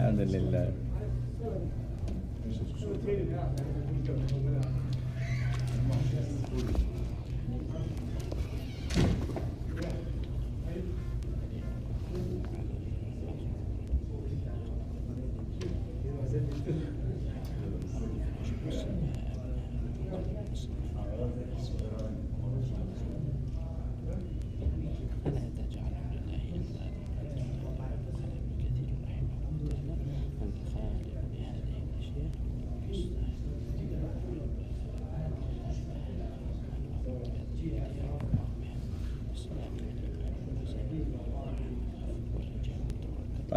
Elhamdülillah.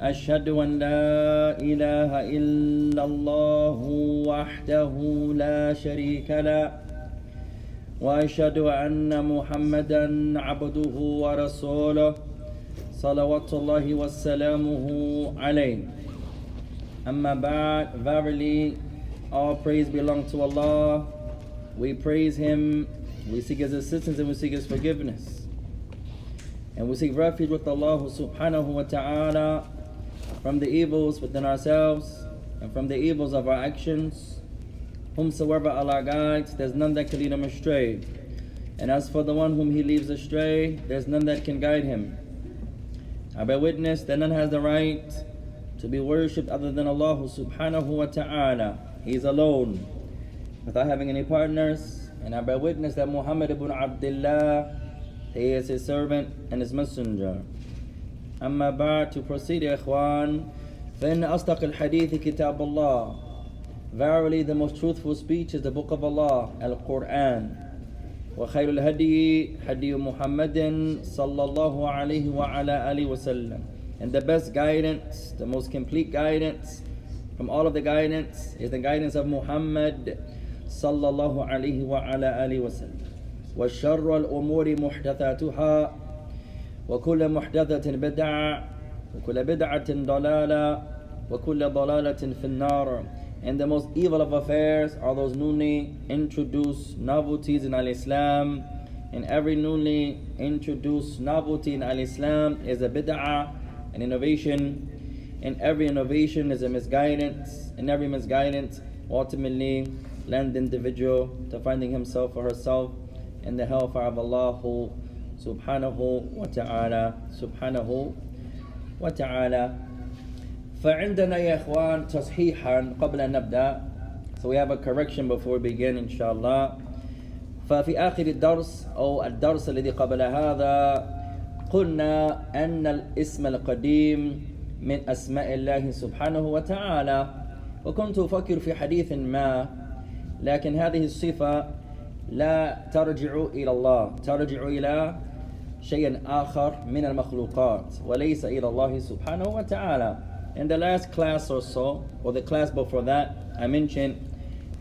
أشهد أن لا إله إلا الله وحده لا شريك له وأشهد أن محمدا عبده ورسوله صلوات الله وسلامه عليه. أما بعد verily all praise belongs to Allah. We praise him. We seek his assistance and we seek his forgiveness. And we seek refuge with Allah subhanahu wa ta'ala from the evils within ourselves and from the evils of our actions. Whomsoever Allah guides, there's none that can lead him astray. And as for the one whom he leaves astray, there's none that can guide him. I bear witness that none has the right to be worshipped other than Allah subhanahu wa ta'ala. He is alone, without having any partners. And I bear witness that Muhammad ibn Abdullah, he is his servant and his messenger. أما بعد to proceed يا إخوان فإن أصدق الحديث كتاب الله Verily the most truthful speech is the book of Allah, Al-Quran. وخير الهدي هدي محمد صلى الله عليه وعلى آله وسلم. And the best guidance, the most complete guidance from all of the guidance is the guidance of Muhammad صلى الله عليه وعلى آله وسلم. وشر الأمور محدثاتها وكل محدثة بدعة وكل بدعة ضلالة وكل ضلالة في النار And the most evil of affairs are those newly introduced novelties in Al-Islam. And every newly introduced novelty in Al-Islam is a bid'ah, an innovation. And every innovation is a misguidance. And every misguidance ultimately land the individual to finding himself or herself in the hellfire of Allah ta'ala subhanahu wa ta'ala فعندنا يا إخوان تصحيحا قبل أن نبدأ. So we have a correction before we begin إن شاء الله ففي آخر الدرس أو الدرس الذي قبل هذا قلنا أن الاسم القديم من أسماء الله سبحانه وتعالى. وكنت أفكر في حديث ما لكن هذه الصفة لا ترجع إلى الله ترجع إلى شيء آخر من المخلوقات وليس إلى الله سبحانه وتعالى In the last class or so, or the class before that, I mentioned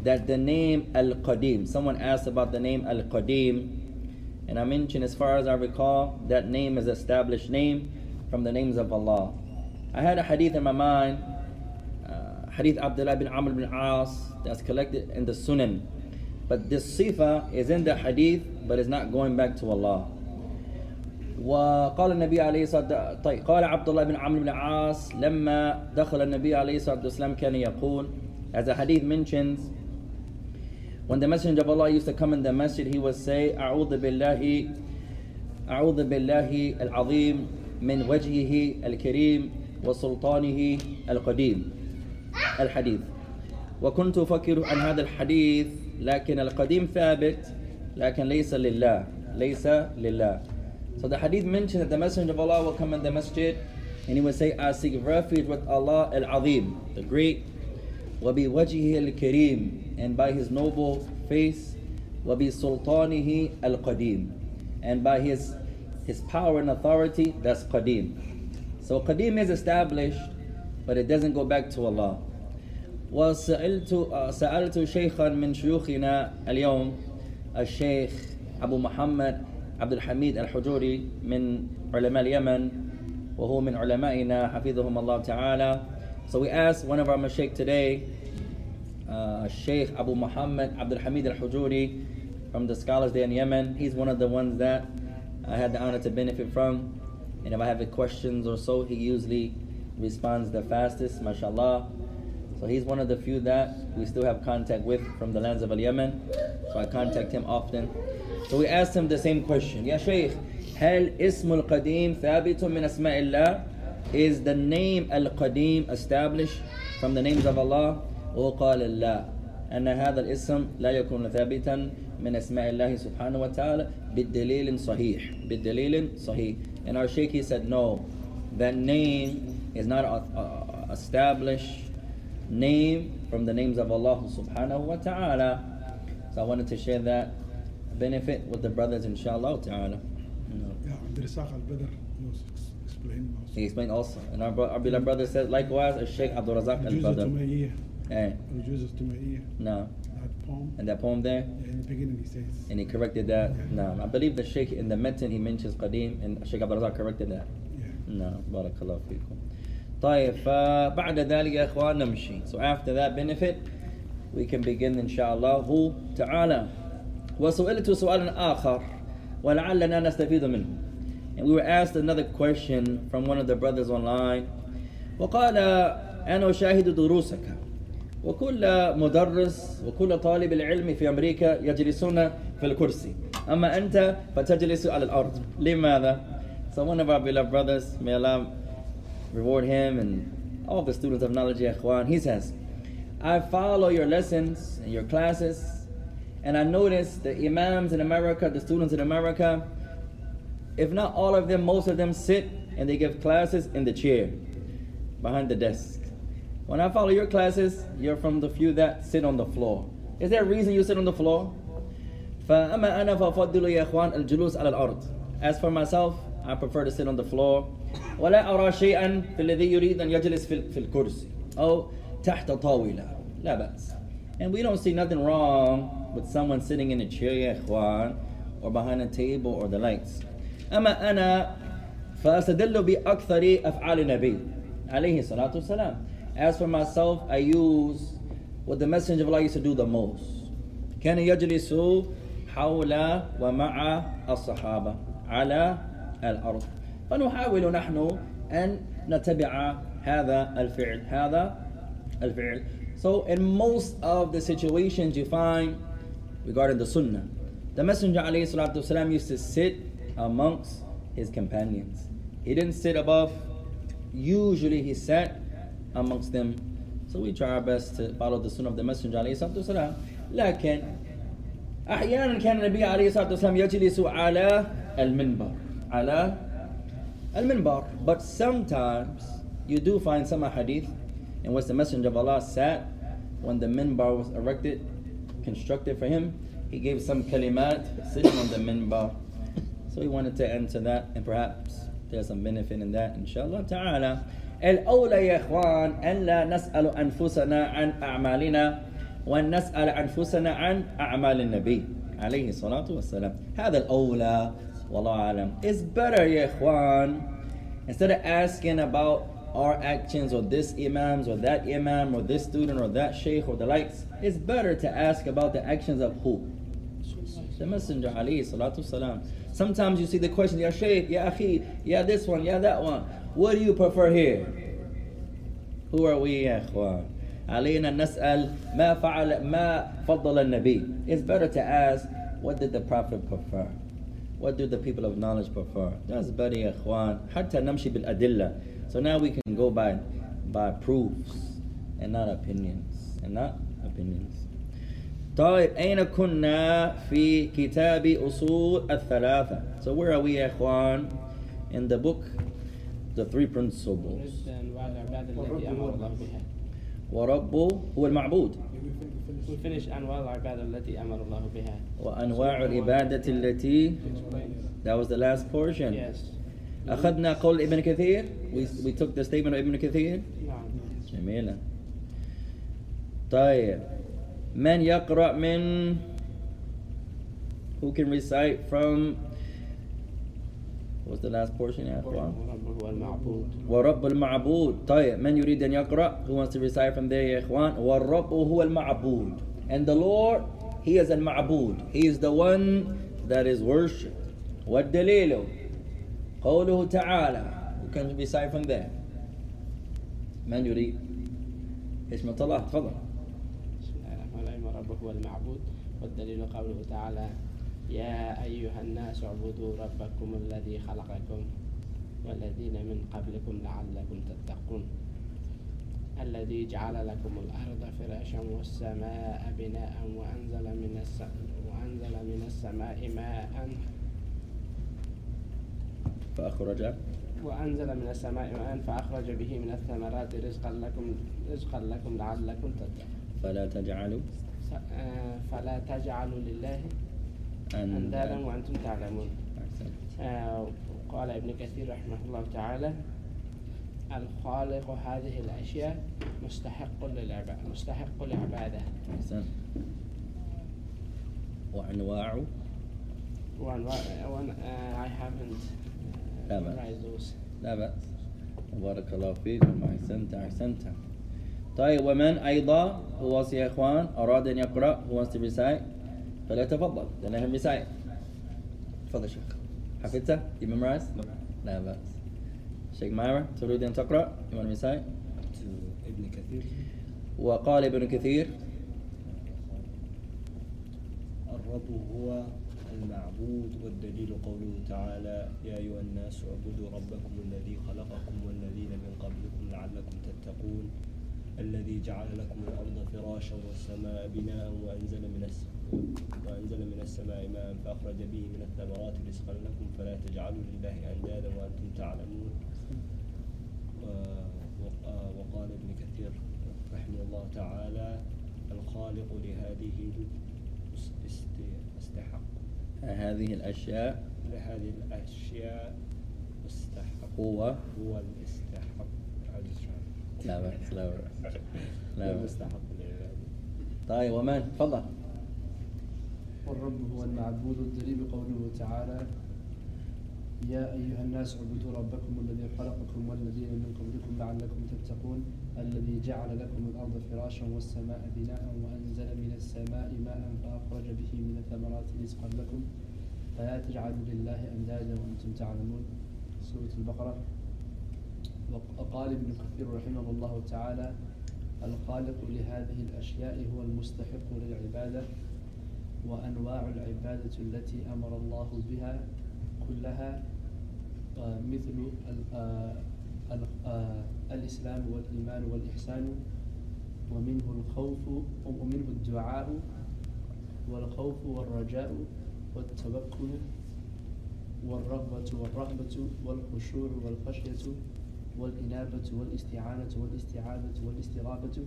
that the name Al-Qadim, someone asked about the name Al-Qadim, and I mentioned as far as I recall, that name is established name from the names of Allah. I had a hadith in my mind, uh, hadith Abdullah bin Amr bin As, that's collected in the Sunan. But this sifa is in the hadith, but it's not going back to Allah. وقال النبي عليه الصلاة طيب قال عبد الله بن عمرو بن عاص لما دخل النبي عليه الصلاة والسلام كان يقول as the hadith mentions when the messenger of Allah used to come in the masjid he would say أعوذ بالله أعوذ بالله العظيم من وجهه الكريم وسلطانه القديم الحديث وكنت أفكر عن هذا الحديث لكن القديم ثابت لكن ليس لله ليس لله. So the hadith mentioned that the Messenger of Allah will come in the masjid and he would say, I seek refuge with Allah al-Azim, the great, وَبِوَجْهِهِ الْكَرِيمِ and by his noble face, وَبِسُلْطَانِهِ الْقَدِيمِ and by his his power and authority, that's Qadim. So Qadim is established but it doesn't go back to Allah. وسألت سألت شيخا من شيوخنا اليوم الشيخ أبو محمد عبد الحميد الحجوري من علماء اليمن وهو من علمائنا حفظهم الله تعالى. So we asked one of our mashaykh today, uh, Sheikh Abu Muhammad Abdul Hamid al Hujuri from the scholars there in Yemen. He's one of the ones that I had the honor to benefit from. And if I have any questions or so, he usually responds the fastest, mashallah. So he's one of the few that we still have contact with from the lands of Al Yemen. So I contact him often. So we asked him the same question. Ya Shaykh, هل اسم القديم ثابت من أسماء الله? Is the name Al-Qadim established from the names of Allah? وقال لا أن هذا الاسم لا يكون ثابتا من أسماء الله سبحانه وتعالى بالدليل صحيح بالدليل صحيح and our sheikh he said no that name is not a, a established name from the names of Allah subhanahu wa ta'ala so I wanted to share that benefit with the brothers inshallah ta'ala. No. He explained also. And our, our beloved brother said likewise A Sheikh Abdul Razak al Badr. Hey. No. That poem. And that poem there? Yeah, in the beginning he says. And he corrected that? Yeah. No. I believe the Sheikh in the matn he mentions Qadim and Sheikh Abdul Razak corrected that. Yeah. No. Barakallahu feekum. طيب بعد ذلك يا اخوان نمشي. So after that benefit we can begin inshallah ta'ala وسئلت سؤالا آخر ولعلنا نستفيد منه. And we were asked another question from one of the brothers online. وقال أنا أشاهد دروسك وكل مدرس وكل طالب العلم في أمريكا يجلسون في الكرسي أما أنت فتجلس على الأرض لماذا؟ So one of our beloved brothers, may Allah reward him and all the students of knowledge, ikhwan, he says, I follow your lessons and your classes and I notice the imams in America, the students in America, if not all of them, most of them sit and they give classes in the chair behind the desk. When I follow your classes, you're from the few that sit on the floor. Is there a reason you sit on the floor? فأما أنا فأفضل يا إخوان الجلوس على الأرض. As for myself, I prefer to sit on the floor. ولا أرى شيئا في الذي يريد أن يجلس في في الكرسي أو تحت طاولة. لا بأس. And we don't see nothing wrong with someone sitting in a chair يا إخوان or behind a table or the lights. أما أنا فأستدل بأكثر أفعال النبي عليه الصلاة والسلام. As for myself, I use what the Messenger of Allah used to do the most. كان يجلس حول ومع الصحابة على الأرض. فنحاول نحن أن نتبع هذا الفعل هذا الفعل. So in most of the situations you find regarding the Sunnah, the Messenger عليه الصلاة والسلام used to sit amongst his companions. He didn't sit above. Usually he sat amongst them. So we try our best to follow the Sunnah of the Messenger عليه الصلاة والسلام. لكن أحيانا كان النبي عليه الصلاة والسلام يجلس على المنبر على المنبر but sometimes you do find some hadith in which the Messenger of Allah sat when the minbar was erected constructed for him he gave some kalimat sitting on the minbar so he wanted to answer that and perhaps there's some benefit in that inshallah ta'ala الأولى يا إخوان أن لا نسأل أنفسنا عن أعمالنا وأن نسأل أنفسنا عن أعمال النبي عليه الصلاة والسلام هذا الأولى والله أعلم It's better يا إخوان instead of asking about our actions or this imams or that imam or this student or that sheikh or the likes it's better to ask about the actions of who the messenger عليه الصلاة والسلام sometimes you see the question ya sheikh ya akhi ya this one ya that one what do you prefer here who are we يا إخوان علينا نسأل ما فعل ما فضل النبي It's better to ask what did the Prophet prefer What do the people of knowledge prefer That's better يا إخوان حتى نمشي بالأدلة So now we can go by by proofs and not opinions and not opinions طيب أين كنا في كتاب أصول الثلاثة So where are we يا إخوان In the book The Three Principles. ورب هو المعبود We finish أنواع العبادة التي أمر الله بها. وأنواع العبادة التي That was the last portion Yes. أخذنا قول ابن كثير we, we took the statement of ابن كثير نعم. جميلة طيب من يقرأ من who can recite from what's the last portion يا اخوان ورب هو المعبود ورب المعبود طيب من يريد أن يقرأ who wants to recite from there يا إخوان والرب هو المعبود and the Lord he is المعبود he is the one that is worshipped والدليل قوله تعالى who can recite from there من يريد اسم الله تفضل بسم الله ورب هو المعبود والدليل قوله تعالى يا أيها الناس اعبدوا ربكم الذي خلقكم والذين من قبلكم لعلكم تتقون الذي جعل لكم الأرض فراشا والسماء بناء وأنزل من. وأنزل من السماء ماء. فأخرج. وأنزل من السماء ماء فأخرج به من الثمرات رزقا لكم رزقا لكم لعلكم تتقون. فلا تجعلوا. فلا تجعلوا لله أندادا أن وأنتم تعلمون. أحسنت. آه، ابن كثير رحمه الله تعالى الخالق هذه الأشياء مستحق للعبادة مستحق للعبادة أحسنت. وأنواع؟ وأنواع وأن- آه، I haven't لا بأس. لا بأس. بارك الله فيكم أحسنت. أحسنت. طيب ومن أيضا؟ هو يا إخوان أراد أن يقرأ. هو wants to recite فليتفضل لأنه recite تفضل شيخ. حفظته؟ You memorized؟ لا بأس. شيخ مايرة تريد أن تقرأ؟ You want to recite؟ ابن كثير. وقال ابن كثير. الرب هو المعبود والدليل قوله تعالى يا أيها الناس اعبدوا ربكم الذي خلقكم والذين من قبلكم لعلكم تتقون. الذي جعل لكم الأرض فراشا والسماء بناء وأنزل من الس... وأنزل من السماء ماء فأخرج به من الثمرات رزقا لكم فلا تجعلوا لله أندادا وأنتم تعلمون. و- آه، وقال ابن كثير رحمه الله تعالى الخالق لهذه استحق. هذه الأشياء لهذه الأشياء استحق. هو هو الاستحق لا بأس لا بأس. لا بأس. طيب ومن تفضل. والرب هو المعبود الدليل قوله تعالى يا أيها الناس اعبدوا ربكم الذي خلقكم والذين من قبلكم لعلكم تتقون الذي جعل لكم الأرض فراشا والسماء بناء وأنزل من السماء ماء فأخرج به من الثمرات رزقا لكم. فلا تجعلوا لله أندادا وأنتم تعلمون. سورة البقرة. وقال ابن كثير رحمه الله تعالى الخالق لهذه الأشياء هو المستحق للعبادة وأنواع العبادة التي أمر الله بها كلها آه، مثل آه، آه، الإسلام والإيمان والإحسان ومنه الخوف ومنه الدعاء والخوف والرجاء والتوكل والرغبة والرهبة والخشوع والخشية والإنابة والاستعانة والاستعاذة والاستغاثة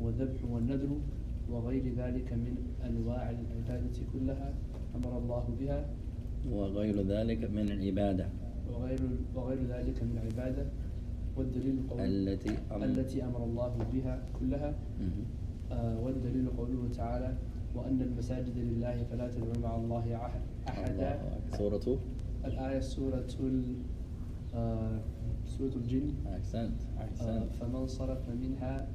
والذبح والنذر وغير ذلك من أنواع العبادة كلها أمر الله بها وغير ذلك من العبادة وغير وغير ذلك من العبادة والدليل قول التي أمر التي أمر الله بها كلها. آه، والدليل قوله تعالى وأن المساجد لله فلا تدعوا مع الله أح- أحدا. سورة الآية سورة آه، سورة الجن. أحسنت آه، أحسنت فمن صرف منها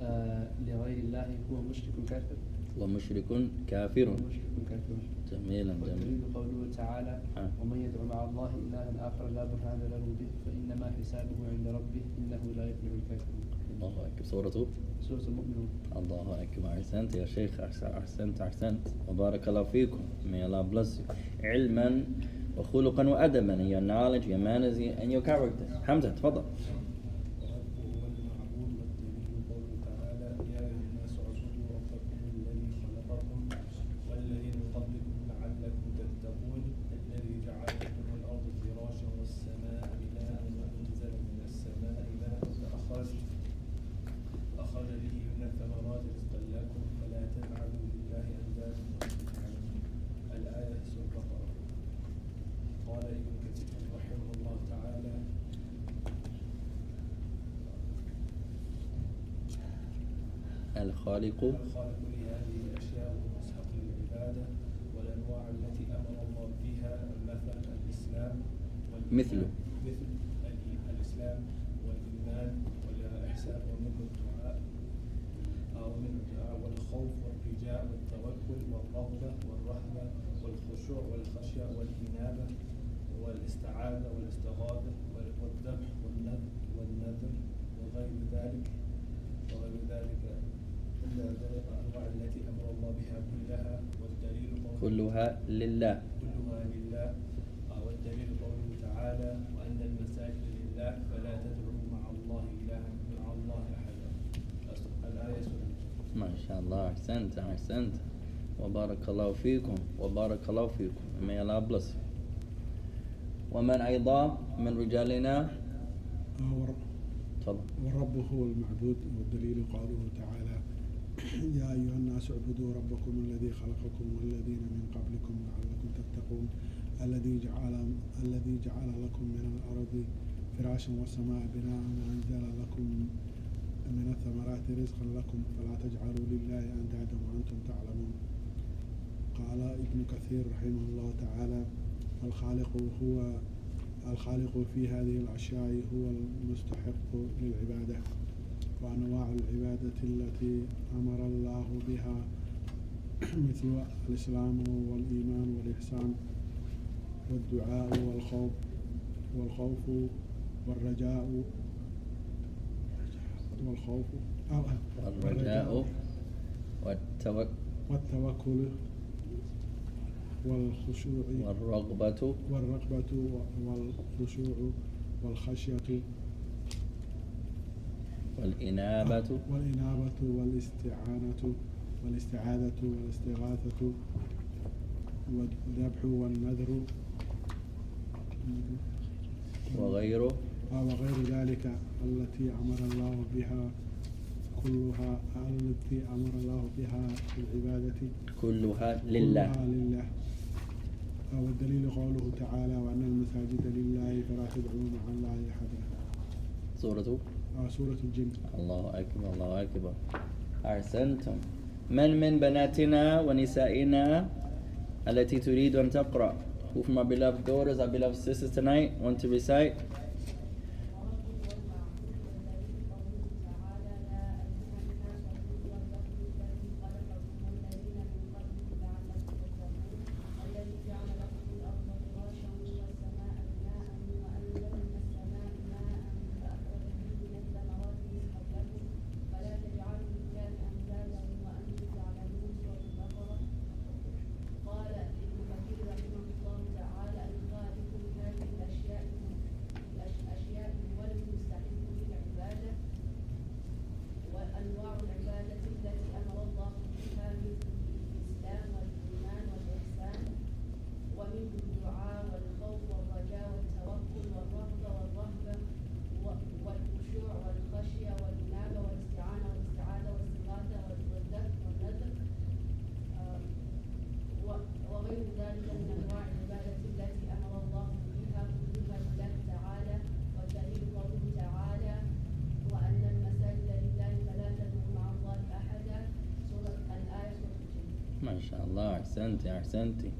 آه، لغير الله هو مشرك كافر. ومشرك كافر. مشرك كافر. جميلا جميلا. قوله تعالى آه. ومن يدعو مع الله إلها آخر لا برهان له به فإنما حسابه عند ربه إنه لا يفلح الكافرون. الله أكبر. سورة سورة المؤمنون. الله أكبر. أحسنت يا شيخ أحسنت أحسنت أحسنت. وبارك الله فيكم. May Allah bless you. علما وخلقا وأدبا in your knowledge your manners and your character حمزة تفضل الرب هو المعبود والدليل قوله تعالى يا أيها الناس اعبدوا ربكم الذي خلقكم والذين من قبلكم لعلكم تتقون الذي جعل لكم الأرض فراشا والسماء بناء وأنزل من السماء ماء فأخرج أخرج به من الثمرات رزقا لكم فلا تجعلوا لله أندادا وأنتم تعلمون الآية سورة البقرة قال ابن كثير رحمه الله تعالى الخالق الخالق لهذه الأشياء والمستحق للعبادة والأنواع التي أمر الله بها مثل الإسلام مثله. مثل الإسلام والإيمان والإحسان ومنه الدعاء أو من الدعاء والخوف والرجاء والتوكل والرغبة والرهبة والخشوع والخشية والإنابة والاستعاذة والاستغاثة وال- والذبح والنذر والنذر وغير ذلك وغير ذلك من ذلك الأنواع التي أمر الله بها كلها والدليل قوله كلها لله. كلها لله. آه، والدليل قوله تعالى وأن المساجد لله فلا تدعوا مع الله إلها مع الله أحدا. الآية ما شاء الله. أحسنت أحسنت. وبارك الله فيكم وبارك الله فيكم. May Allah bless you. ومن أيضا من رجالنا؟ آه، تفضل. والرب هو المعبود. والدليل قوله تعالى يا أيها الناس اعبدوا ربكم الذي خلقكم والذين من قبلكم لعلكم تتقون الذي جعل الذي جعل لكم من الأرض فراشا والسماء بناء وأنزل لكم من الثمرات رزقا لكم فلا تجعلوا لله أندادا وأنتم تعلمون. قال ابن كثير رحمه الله تعالى الخالق هو الخالق في هذه الأشياء هو المستحق للعبادة. وأنواع العبادة التي أمر الله بها مثل الإسلام والإيمان والإحسان والدعاء والخوف والخوف والرجاء والخوف والرجاء والتوكل والتوكل والخشوع والرغبة والرغبة والخشوع والخشية. والإنابة. والإنابة والاستعانة والاستعاذة والاستغاثة والذبح والنذر. وغيره. وغير ذلك التي أمر الله بها كلها التي أمر الله بها في العبادة. كلها لله. كلها لله. والدليل قوله تعالى وأن المساجد لله فلا تدعوا مع الله أحدا. سورة سورة الجن الله أكبر الله أكبر أحسنتم من من بناتنا ونسائنا التي تريد أن تقرأ Who from our beloved daughters, our beloved sisters tonight want to recite? شاء الله أحسنتي أحسنتي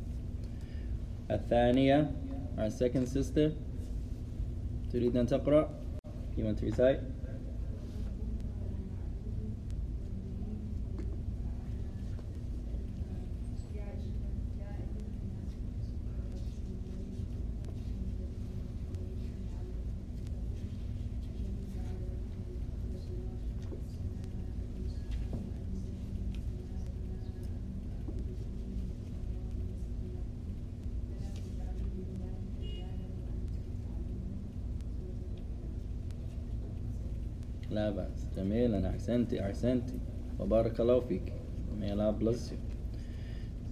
الثانية our second sister تريد أن تقرأ You want to recite? بأس جميلا. أحسنتي أحسنتي. وبارك الله فيك. May Allah bless you.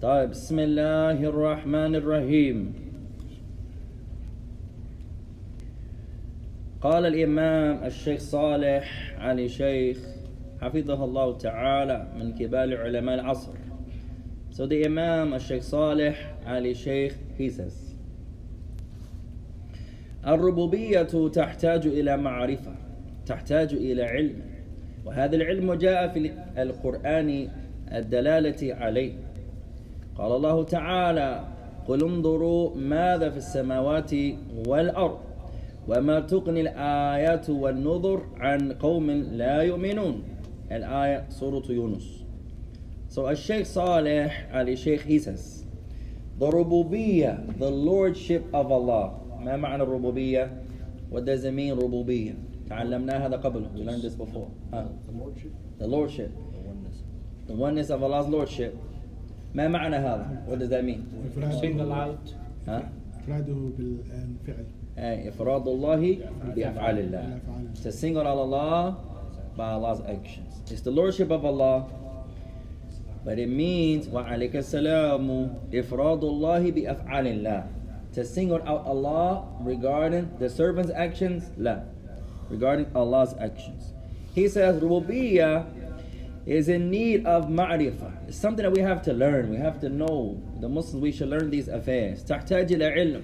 طيب بسم الله الرحمن الرحيم. قال الإمام الشيخ صالح علي شيخ حفظه الله تعالى من كبار علماء العصر. So the Imam الشيخ صالح علي شيخ he says الربوبية تحتاج إلى معرفة. تحتاج إلى علم. وهذا العلم جاء في القرآن الدلالة عليه. قال الله تعالى قل انظروا ماذا في السماوات والأرض وما تغني الآيات والنذر عن قوم لا يؤمنون. الآية سورة يونس. So as Sheikh Saleh Ali Sheikh he says the rububiyyah, the lordship of Allah. ما معنى الربوبية؟ What does it mean ربوبية تعلمنا هذا قبل we learned this before. The lordship, the lordship the oneness. the oneness of Allah's lordship ما معنى هذا What does that mean single out ها إفراده بالفعل آه، إفراد الله بأفعال الله to single out Allah by Allah's actions. It's the lordship of Allah, but it means وعليك السلام إفراد الله بأفعال الله. To single out Allah regarding the servant's actions, لا. Regarding Allah's actions. He says rububiyyah is in need of ma'rifah. It's something that we have to learn. We have to know. The Muslims, we should learn these affairs. تحتاج إلى علم.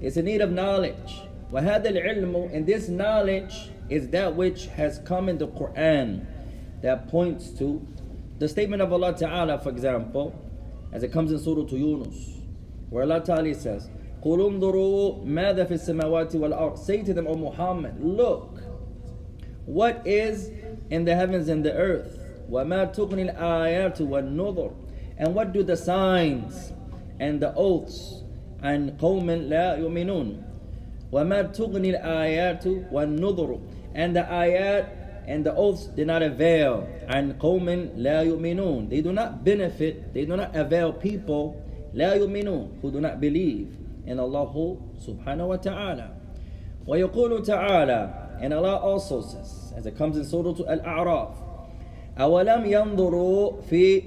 It's in need of knowledge. وهذا العلم and this knowledge is that which has come in the Quran that points to the statement of Allah Ta'ala, for example, as it comes in Surah to Yunus, where Allah Ta'ala says, قُلْ انظُرُوا مَاذَا فِي السَّمَاوَاتِ وَالْأَرْضِ Say to them, O Muhammad, look, what is in the heavens and the earth? وَمَا تُغْنِي الْآيَاتُ وَالنُّذُرُ And what do the signs and the oaths عن قوم لا يؤمنون وَمَا تُغْنِي الْآيَاتُ وَالنُّذُرُ And the ayat and the oaths did not avail عن قوم لا يؤمنون They do not benefit, they do not avail people لا يؤمنون who do not believe in Allah subhanahu wa ta'ala ويقول تعالى and Allah also says as it comes in Surah Al-A'raf أولم ينظروا في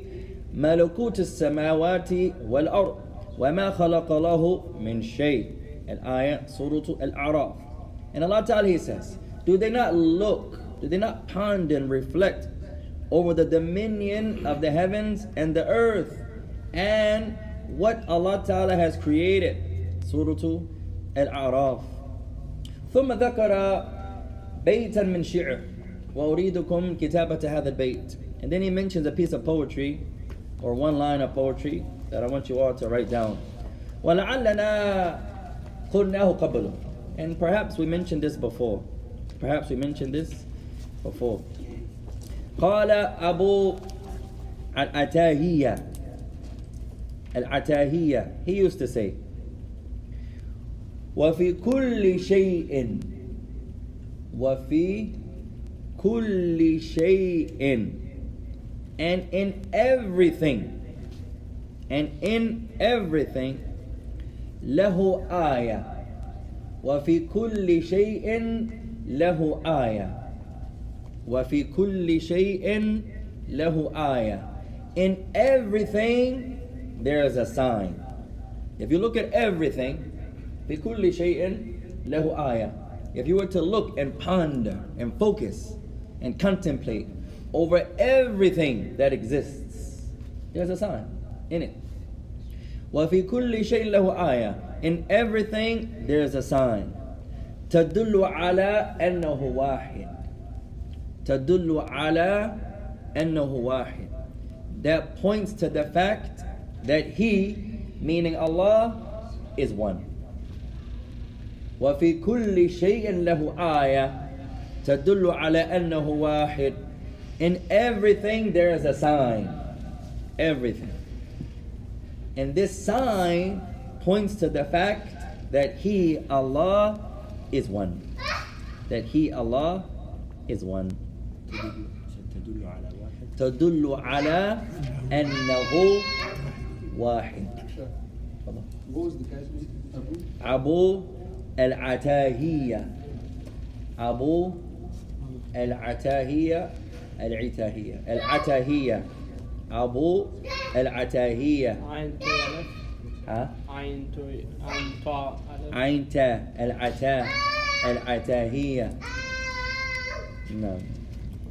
ملكوت السماوات والأرض وما خلق له من شيء الآية سورة الأعراف and Allah Ta'ala he says do they not look do they not ponder and reflect over the dominion of the heavens and the earth and what Allah Ta'ala has created سورة الأعراف ثم ذكر بيتا من شعر وأريدكم كتابة هذا البيت and then he mentions a piece of poetry or one line of poetry that I want you all to write down ولعلنا قلناه قبله and perhaps we mentioned this before perhaps we mentioned this before قال أبو العتاهية العتاهية he used to say وفي كل شيء وفي كل شيء and in everything and in everything له آية وفي كل شيء له آية وفي كل شيء له آية in everything there is a sign if you look at everything في كل شيء له آية if you were to look and ponder and focus and contemplate over everything that exists there's a sign in it وفي كل شيء له آية in everything there's a sign تدل على أنه واحد تدل على أنه واحد that points to the fact that he meaning Allah is one وفي كل شيء له آية تدل على أنه واحد in everything there is a sign everything and this sign points to the fact that he Allah is one that he Allah is one تدل على واحد تدل على أنه واحد تفضل. What was the guy's name? Abu? أبو العتاهية. أبو العتاهية العتاهية العتاهية. أبو العتاهية. عين ها؟ عين تاء العتاه العتاهية. نعم.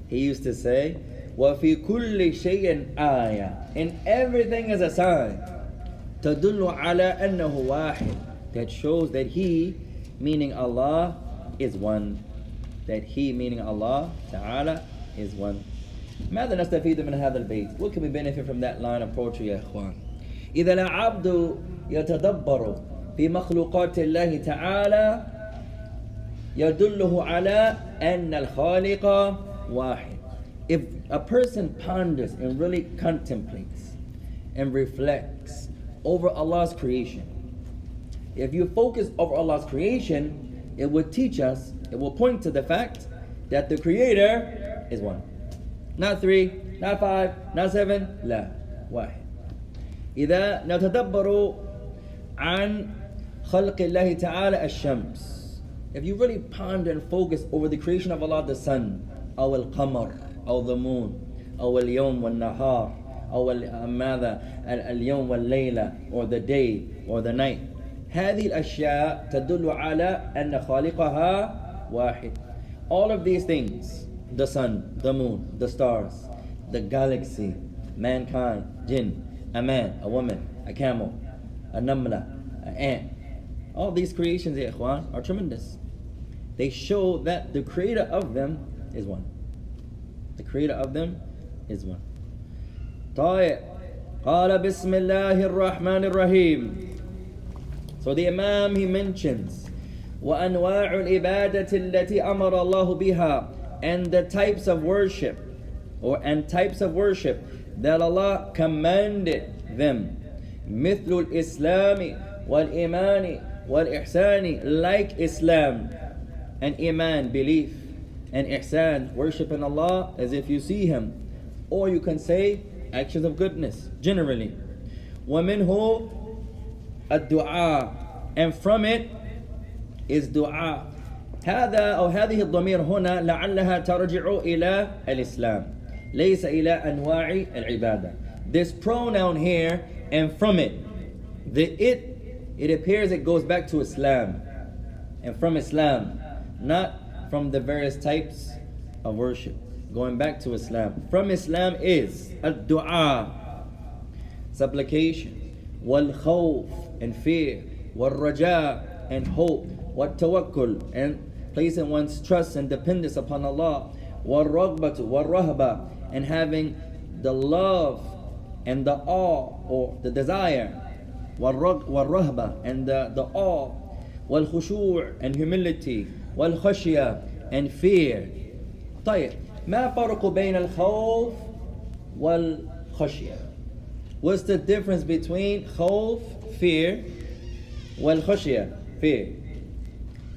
He used to say وفي كل شيء آية. In everything is a sign. تدل على أنه واحد. That shows that he meaning Allah is one That he meaning Allah Ta'ala is one ماذا نستفيد من هذا البيت what can we benefit from that line of poetry يا إخوان إذا العبد يتدبر في مخلوقات الله تعالى يدله على أن الخالق واحد if a person ponders and really contemplates and reflects over Allah's creation if you focus over Allah's creation it will teach us it will point to the fact that the creator is one not three not five not seven لا واحد إذا نتدبر عن خلق الله تعالى الشمس if you really ponder and focus over the creation of Allah the sun أو القمر أو the moon أو اليوم والنهار أو ال- ماذا ال- اليوم والليلة or the day or the night هذه الأشياء تدل على أن خالقها واحد all of these things the sun the moon the stars the galaxy mankind jinn a man a woman a camel a namla an ant all these creations يا إخوان are tremendous they show that the creator of them is one the creator of them is one طيب قال بسم الله الرحمن الرحيم So the Imam he mentions وأنواع العبادة التي أمر الله بها and the types of worship or and types of worship that Allah commanded them مثل الإسلام والإيمان والإحسان like Islam and Iman belief and Ihsan worshiping Allah as if you see Him or you can say actions of goodness generally ومنه الدعاء and from it is دعاء هذا أو هذه الضمير هنا لعلها ترجع إلى الإسلام ليس إلى أنواع العبادة this pronoun here and from it the it it appears it goes back to Islam and from Islam not from the various types of worship going back to Islam from Islam is الدعاء supplication والخوف and fear والرجاء and hope والتوكل and placing one's trust and dependence upon Allah والرغبة والرهبة and having the love and the awe or the desire والرغ والرهبة and the, the awe والخشوع and humility والخشية and fear طيب ما فرق بين الخوف والخشية What's the difference between خوف fear والخشية fear.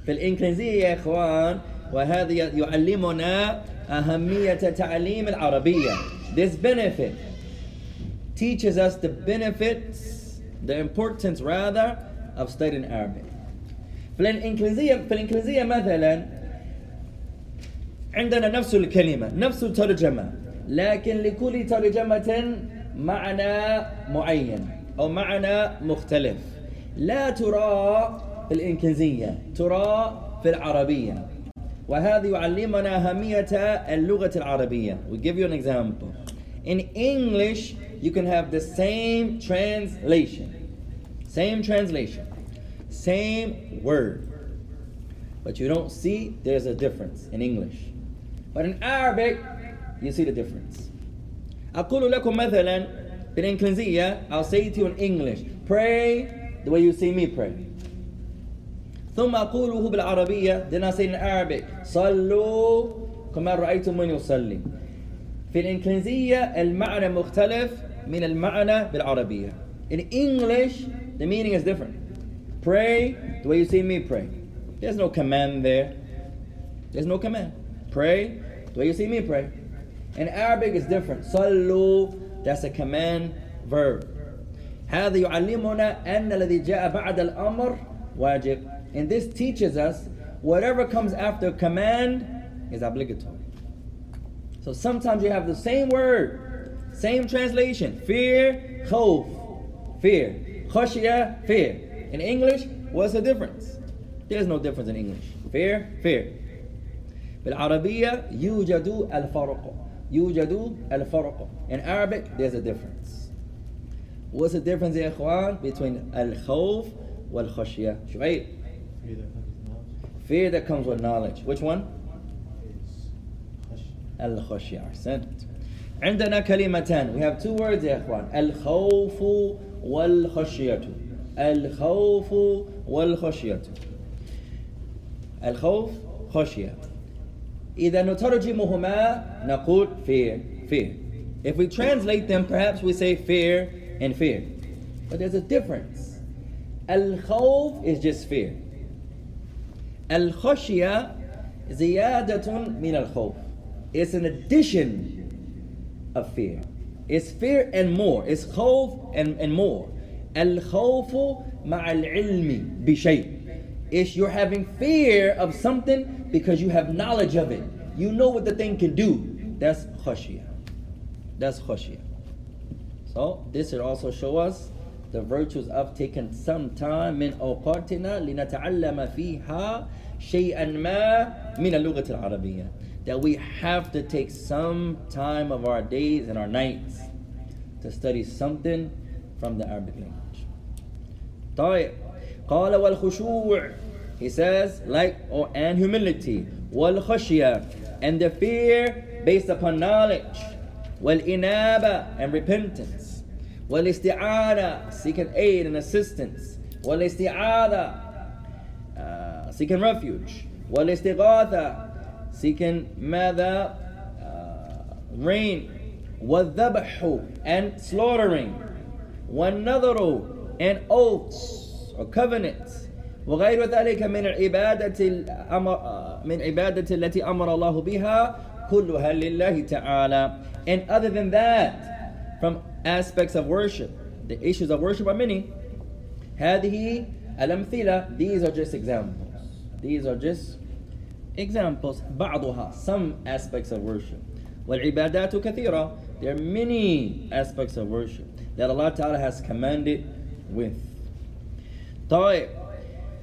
في الإنجليزية يا إخوان وهذا يعلمنا أهمية تعليم العربية. This benefit teaches us the benefits the importance rather of studying Arabic. في الإنجليزية في الإنجليزية مثلا عندنا نفس الكلمة نفس الترجمة لكن لكل ترجمة معنى معين. أو معنى مختلف لا ترى في الإنجليزية ترى في العربية وهذا يعلمنا أهمية اللغة العربية We give you an example In English you can have the same translation Same translation Same word But you don't see there's a difference in English But in Arabic you see the difference أقول لكم مثلا بالإنجليزية I'll say to you in English Pray the way you see me pray ثم أقوله بالعربية then I say in Arabic صلوا كما رأيتم من يصلي في الإنجليزية المعنى مختلف من المعنى بالعربية In English the meaning is different Pray the way you see me pray There's no command there There's no command Pray the way you see me pray In Arabic it's different صلوا that's a command verb هذا يعلمنا أن الذي جاء بعد الأمر واجب and this teaches us whatever comes after command is obligatory. So sometimes you have the same word, same translation. Fear, khawf, fear. Khashiyah, fear. In English, what's the difference? There's no difference in English. Fear, fear. بالعربية يوجد الفرق. يوجد الفرق. In Arabic, there's a difference. What's the difference يا إخوان between الخوف والخشية؟ شعيب. إذا كانت نار Fear that comes with knowledge. Which one? is خشية الخشية أحسنت عندنا كلمتان we have two words يا إخوان الخوف والخشية الخوف والخشية الخوف خشية إذا نترجمهما نقول fear fear if we translate them perhaps we say fear and fear but there's a difference الخوف is just fear الخشية زيادة من الخوف it's an addition of fear it's fear and more it's خوف and, and more الخوف مع العلم بشيء It's you're having fear of something because you have knowledge of it. You know what the thing can do. That's khashiyah. That's khashiyah. So this will also show us the virtues of taking some time من أوقاتنا لنتعلم فيها شيئا ما من اللغة العربية. That we have to take some time of our days and our nights to study something from the Arabic language. طيب قال والخشوع he says like or and humility والخشية and the fear based upon knowledge والإنابة and repentance والاستعانة seeking aid and assistance والاستعاذة uh, seeking refuge والاستغاثة seeking ماذا uh, rain والذبح and slaughtering والنذر and oaths or covenants وغير ذلك من العبادة الأمر من عبادة التي أمر الله بها كلها لله تعالى and other than that from aspects of worship the issues of worship are many هذه الأمثلة these are just examples these are just examples بعضها some aspects of worship والعبادات كثيرة there are many aspects of worship that Allah Ta'ala has commanded with طيب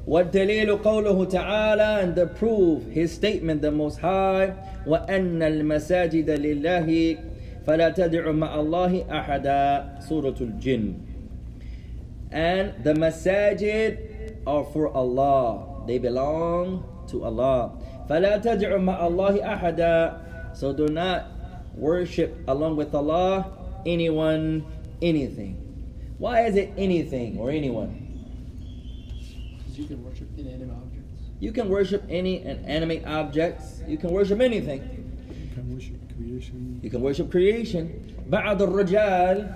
والدليل قوله تعالى and the proof his statement the most high وأن المساجد لله فلا تدع مع الله أحدا سورة الجن and the masajid are for Allah they belong to Allah فلا تدع مع الله أحدا so do not worship along with Allah anyone anything why is it anything or anyone Because you can worship inanimate objects. You can worship any inanimate objects. You can worship anything. You can worship creation. You can worship creation. بعض الرجال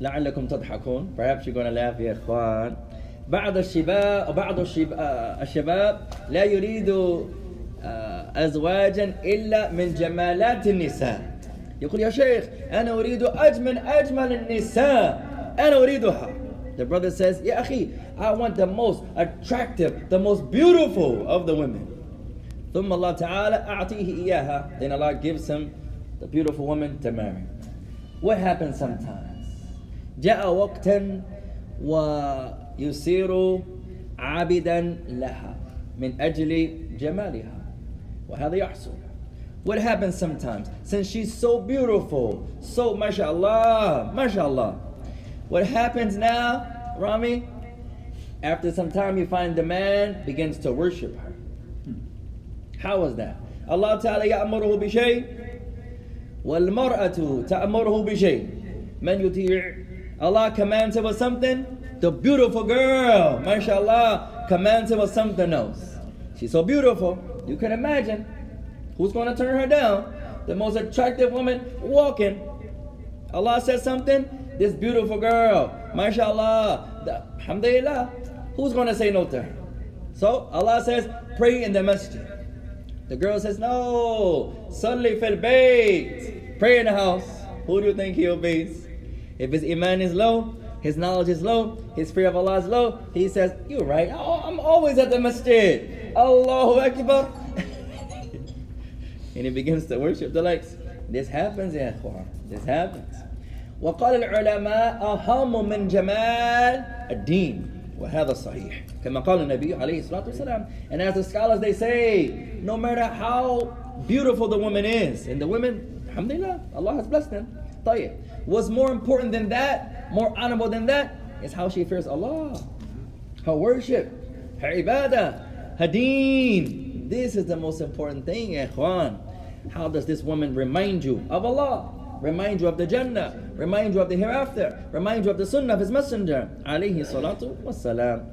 لعلكم تضحكون. Perhaps you're going to laugh يا إخوان. بعض الشباب بعض الشباب, الشباب لا يريد آه، أزواجا إلا من جمالات النساء. يقول يا شيخ أنا أريد أجمل أجمل النساء. أنا أريدها. The brother says, يا أخي, I want the most attractive, the most beautiful of the women. ثم الله تعالى أعطيه إياها. Then Allah gives him the beautiful woman to marry. What happens sometimes? جاء وقتا ويصير عابدا لها من أجل جمالها وهذا يحصل What happens sometimes? Since she's so beautiful, so mashallah, mashallah. What happens now, Rami? After some time, you find the man begins to worship her. How was that? Allah Ta'ala يأمره بشيء والمرأة تأمره بشيء من يطيع Allah commands him with something the beautiful girl mashallah commands him with something else she's so beautiful you can imagine who's going to turn her down the most attractive woman walking Allah says something this beautiful girl mashallah the, alhamdulillah who's going to say no to her so Allah says pray in the masjid the girl says, No, Salli fil bayt. Pray in the house. Who do you think he obeys? If his iman is low, his knowledge is low, his fear of Allah is low, he says, You're right. Oh, I'm always at the masjid. Allahu Akbar. and he begins to worship the likes. This happens, ya ikhwan. This happens. وقال العلماء أهم من جمال الدين وهذا صحيح كما قال النبي عليه الصلاة والسلام and as the scholars they say no matter how beautiful the woman is and the women alhamdulillah Allah has blessed them طيب what's more important than that more honorable than that is how she fears Allah her worship her ibadah her deen this is the most important thing يا إخوان How does this woman remind you of Allah? Remind you of the Jannah, remind you of the hereafter, remind you of the Sunnah of His Messenger, alayhi salatu wassalam.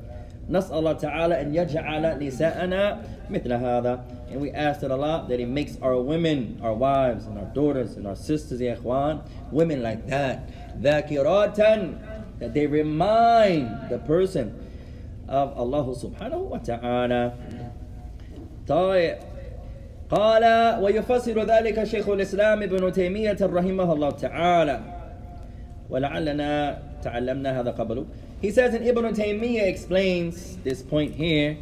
نسأل الله تعالى أن يجعل نساءنا مثل هذا and we ask that Allah that He makes our women, our wives and our daughters and our sisters, ya ikhwan, women like that ذاكرات that they remind the person of Allah subhanahu wa ta'ala طيب قال ويفسر ذلك شيخ الإسلام ابن تيمية رحمه الله تعالى ولعلنا تعلمنا هذا قبله He says in Ibn Taymiyyah explains this point here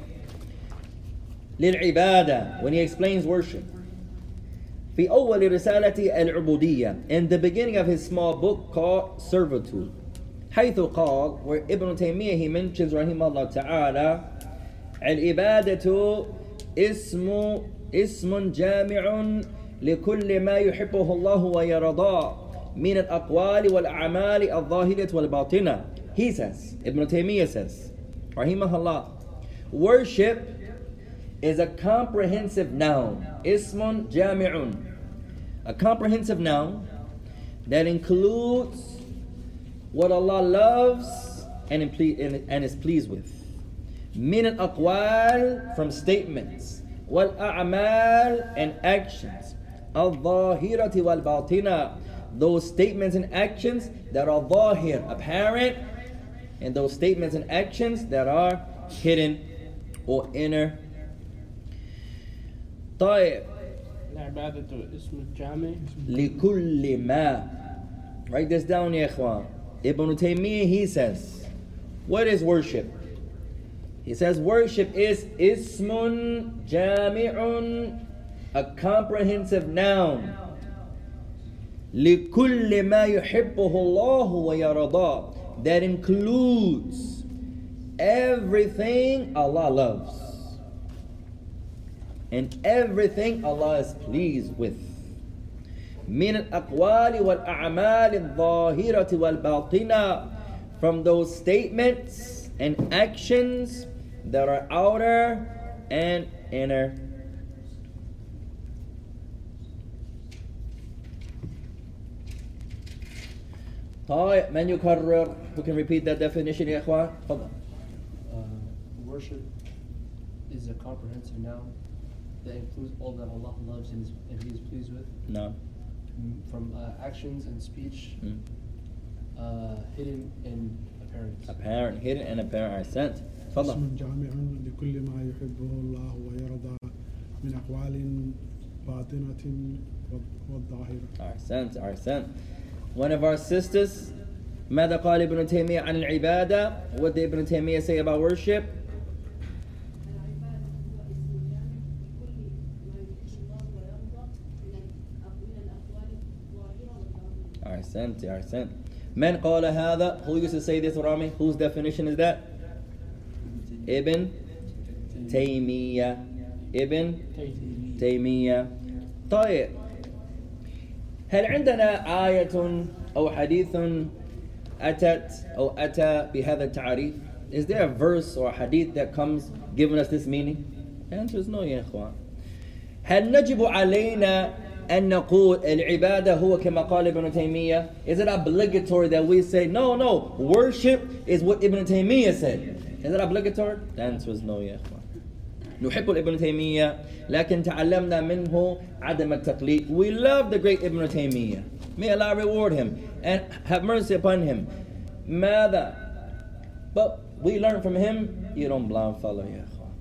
للعبادة when he explains worship في أول رسالة العبودية in the beginning of his small book called Servitude حيث قال where Ibn Taymiyyah he mentions رحمه الله تعالى العبادة اسم اسم جامع لكل ما يحبه الله ويرضاه من الأقوال والأعمال الظاهرة والباطنة He says, Ibn Taymiyyah says, Rahimahullah, worship is a comprehensive noun. Ismun jami'un. A comprehensive noun that includes what Allah loves and, and is pleased with. Min al-aqwal from statements. Wal a'mal and actions. Al-zahirati wal batina. Those statements and actions that are zahir, apparent, and those statements and actions that are hidden or inner. طيب العبادة اسم الجامع لكل ما Write this down يا إخوان Ibn Taymiyyah he says What is worship? He says worship is ismun jami'un a comprehensive noun لكل ما يحبه الله ويرضاه that includes everything Allah loves and everything Allah is pleased with. من الأقوال والأعمال الظاهرة والباطنة from those statements and actions that are outer and inner. طيب من يكرر who can repeat that definition يا إخوان تفضل Uh, worship is a comprehensive noun that includes all that Allah loves and, is, and He is pleased with, نعم m- from uh, actions and speech, Mm. uh, hidden and apparent. apparent hidden and apparent أحسنت تفضل اسم جامع لكل ما يحبه الله ويرضى من أقوال باطنة والظاهرة أحسنت أحسنت One of our sisters ماذا قال ابن تيمية عن العبادة What did ابن تيمية say about worship أحسنت أحسنت من قال هذا Who used to say this Rami Whose definition is that Ibn تيمية ابن تيمية طيب هل عندنا آية أو حديث أتت أو أتى بهذا التعريف Is there a verse or a hadith that comes giving us this meaning? The answer is no يا إخوان هل نجب علينا أن نقول العبادة هو كما قال ابن تيمية Is it obligatory that we say no no worship is what Ibn Taymiyyah said Is it obligatory? The answer is no يا إخوان نحب ابن تيمية لكن تعلمنا منه عدم التقليد We love the great Ibn Taymiyyah May Allah reward him and have mercy upon him ماذا But we learn from him You don't blind follow يا أخوان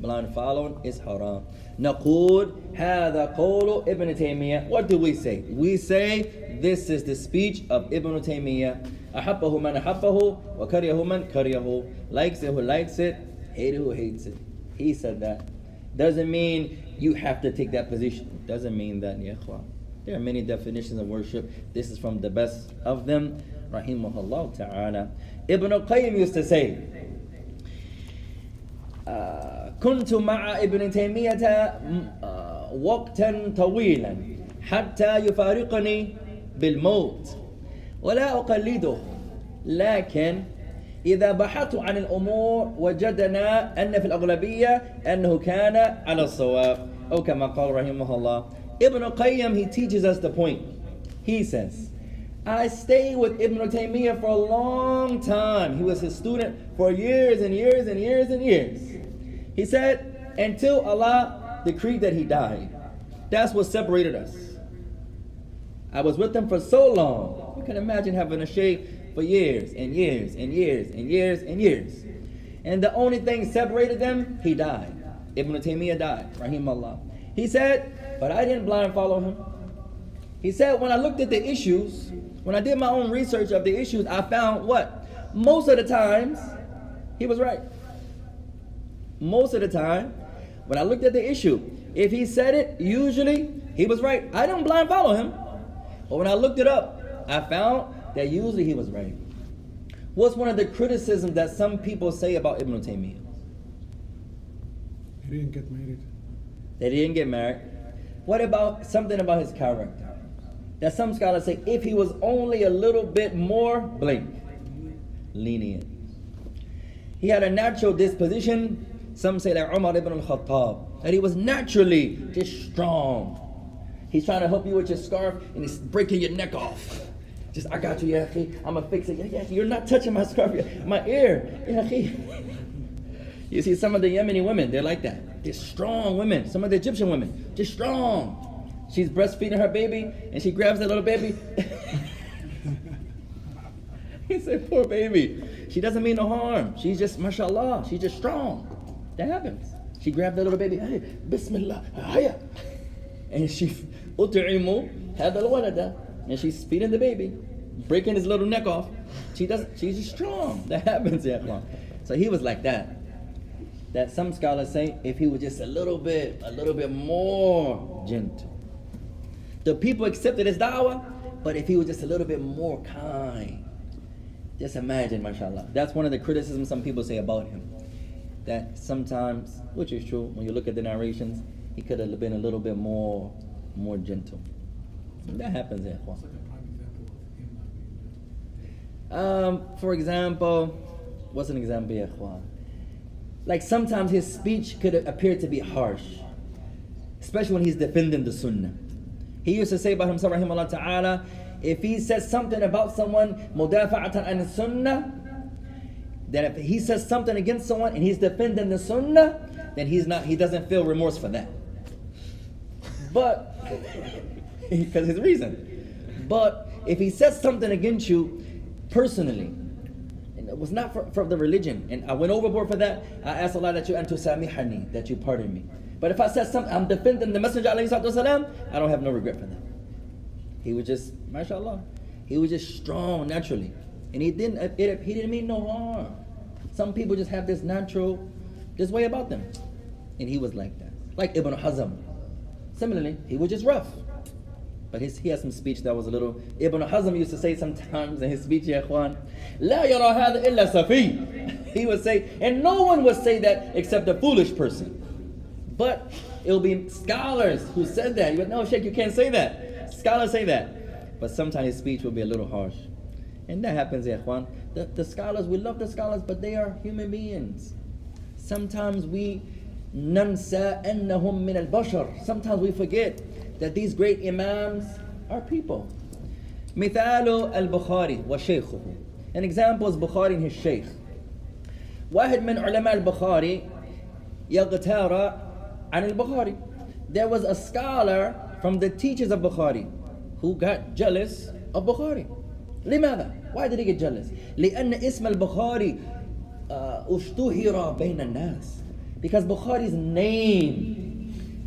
Blind following is haram نقول هذا قول ابن تيمية What do we say? We say this is the speech of Ibn Taymiyyah أحبه من أحبه وكرهه من كرهه Likes it who likes it Hate it who hates it He said that. Doesn't mean you have to take that position. Doesn't mean that, ya ikhwan. There are many definitions of worship. This is from the best of them. Rahimahullah ta'ala. Ibn al-Qayyim used to say, آه، كنت مع ابن تيمية آه، وقتا طويلا حتى يفارقني بالموت ولا أقلده لكن إذا بحثت عن الأمور وجدنا أن في الأغلبية أنه كان على الصواب أو كما قال رحمه الله Ibn al-Qayyim, he teaches us the point. He says, I stayed with Ibn Taymiyyah for a long time. He was his student for years and years and years and years. He said, until Allah decreed that he died. That's what separated us. I was with him for so long. You can imagine having a shaykh for years and years and years and years and years. And the only thing separated them, he died. Ibn Taymiyyah died, rahimahullah. He said, but I didn't blind follow him. He said, when I looked at the issues, when I did my own research of the issues, I found what? Most of the times, he was right. Most of the time, when I looked at the issue, if he said it, usually he was right. I don't blind follow him. But when I looked it up, I found that usually he was right. What's one of the criticisms that some people say about Ibn Taymiyyah? He didn't get married. He didn't get married. What about something about his character? That some scholars say if he was only a little bit more blank, lenient. He had a natural disposition. Some say that Umar ibn al-Khattab, that he was naturally just strong. He's trying to help you with your scarf and he's breaking your neck off. Just, I got you, yeah, I'm gonna fix it. Yeah, you're not touching my scarf, my ear. Yeah, you see some of the Yemeni women, they're like that. They're strong women. Some of the Egyptian women, just strong. She's breastfeeding her baby and she grabs that little baby. he said, poor baby. She doesn't mean no harm. She's just, mashallah, she's just strong. That happens. She grabbed that little baby, hey, bismillah, hiya. And she, ut'imu, had the walada. And she's feeding the baby, breaking his little neck off. She does, she's strong. That happens, yeah. So he was like that. That some scholars say if he was just a little bit, a little bit more gentle. The people accepted his da'wah, but if he was just a little bit more kind. Just imagine, mashallah. That's one of the criticisms some people say about him. That sometimes, which is true, when you look at the narrations, he could have been a little bit more more gentle. That happens? What's like a prime example of him not being Um, for example, what's an example, ya ikhwan? Like sometimes his speech could appear to be harsh, especially when he's defending the sunnah. He used to say about himself, rahimahullah ta'ala, if he says something about someone, mudafa'atan an sunnah, then if he says something against someone and he's defending the sunnah, then he's not, he doesn't feel remorse for that. But, because his reason. But if he says something against you personally, and it was not for, for the religion, and I went overboard for that, I asked Allah that you antusamihani, that you pardon me. But if I said something, I'm defending the Messenger والسلام, I don't have no regret for that. He was just, mashallah, he was just strong naturally. And he didn't, it, he didn't mean no harm. Some people just have this natural, this way about them. And he was like that. Like Ibn Hazm. Similarly, he was just rough. But his, he had some speech that was a little. Ibn Hazm used to say sometimes in his speech, Ya Ikhwan, لا يرى هذا إلا سفي. He would say, and no one would say that except a foolish person. But it'll be scholars who said that. You would, no, Sheikh, you can't say that. Scholars say that. But sometimes his speech will be a little harsh. And that happens, Ya Ikhwan. The, the scholars, we love the scholars, but they are human beings. Sometimes we ننسى أنهم من البشر. Sometimes we forget that these great imams are people. مثال البخاري وشيخه. An example is Bukhari and his sheikh. واحد من علماء البخاري يغتار عن البخاري. There was a scholar from the teachers of Bukhari who got jealous of Bukhari. لماذا؟ Why did he get jealous? لأن اسم البخاري uh, اشتهر بين الناس. Because Bukhari's name,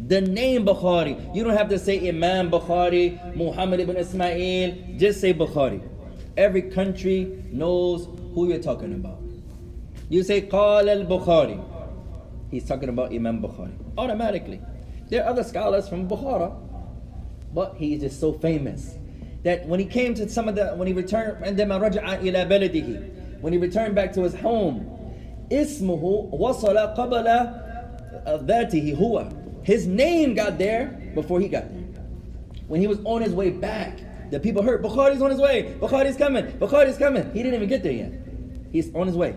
the name Bukhari, you don't have to say Imam Bukhari, Muhammad ibn Ismail, just say Bukhari. Every country knows who you're talking about. You say Qal al Bukhari, he's talking about Imam Bukhari. Automatically. There are other scholars from Bukhara, but he's just so famous that when he came to some of the, when he returned, عندما رجع إلى بلده, when he returned back to his home, اسمه وصل قبل ذاته هو. His name got there before he got there. When he was on his way back, the people heard Bukhari's on his way. Bukhari's coming. Bukhari's coming. He didn't even get there yet. He's on his way.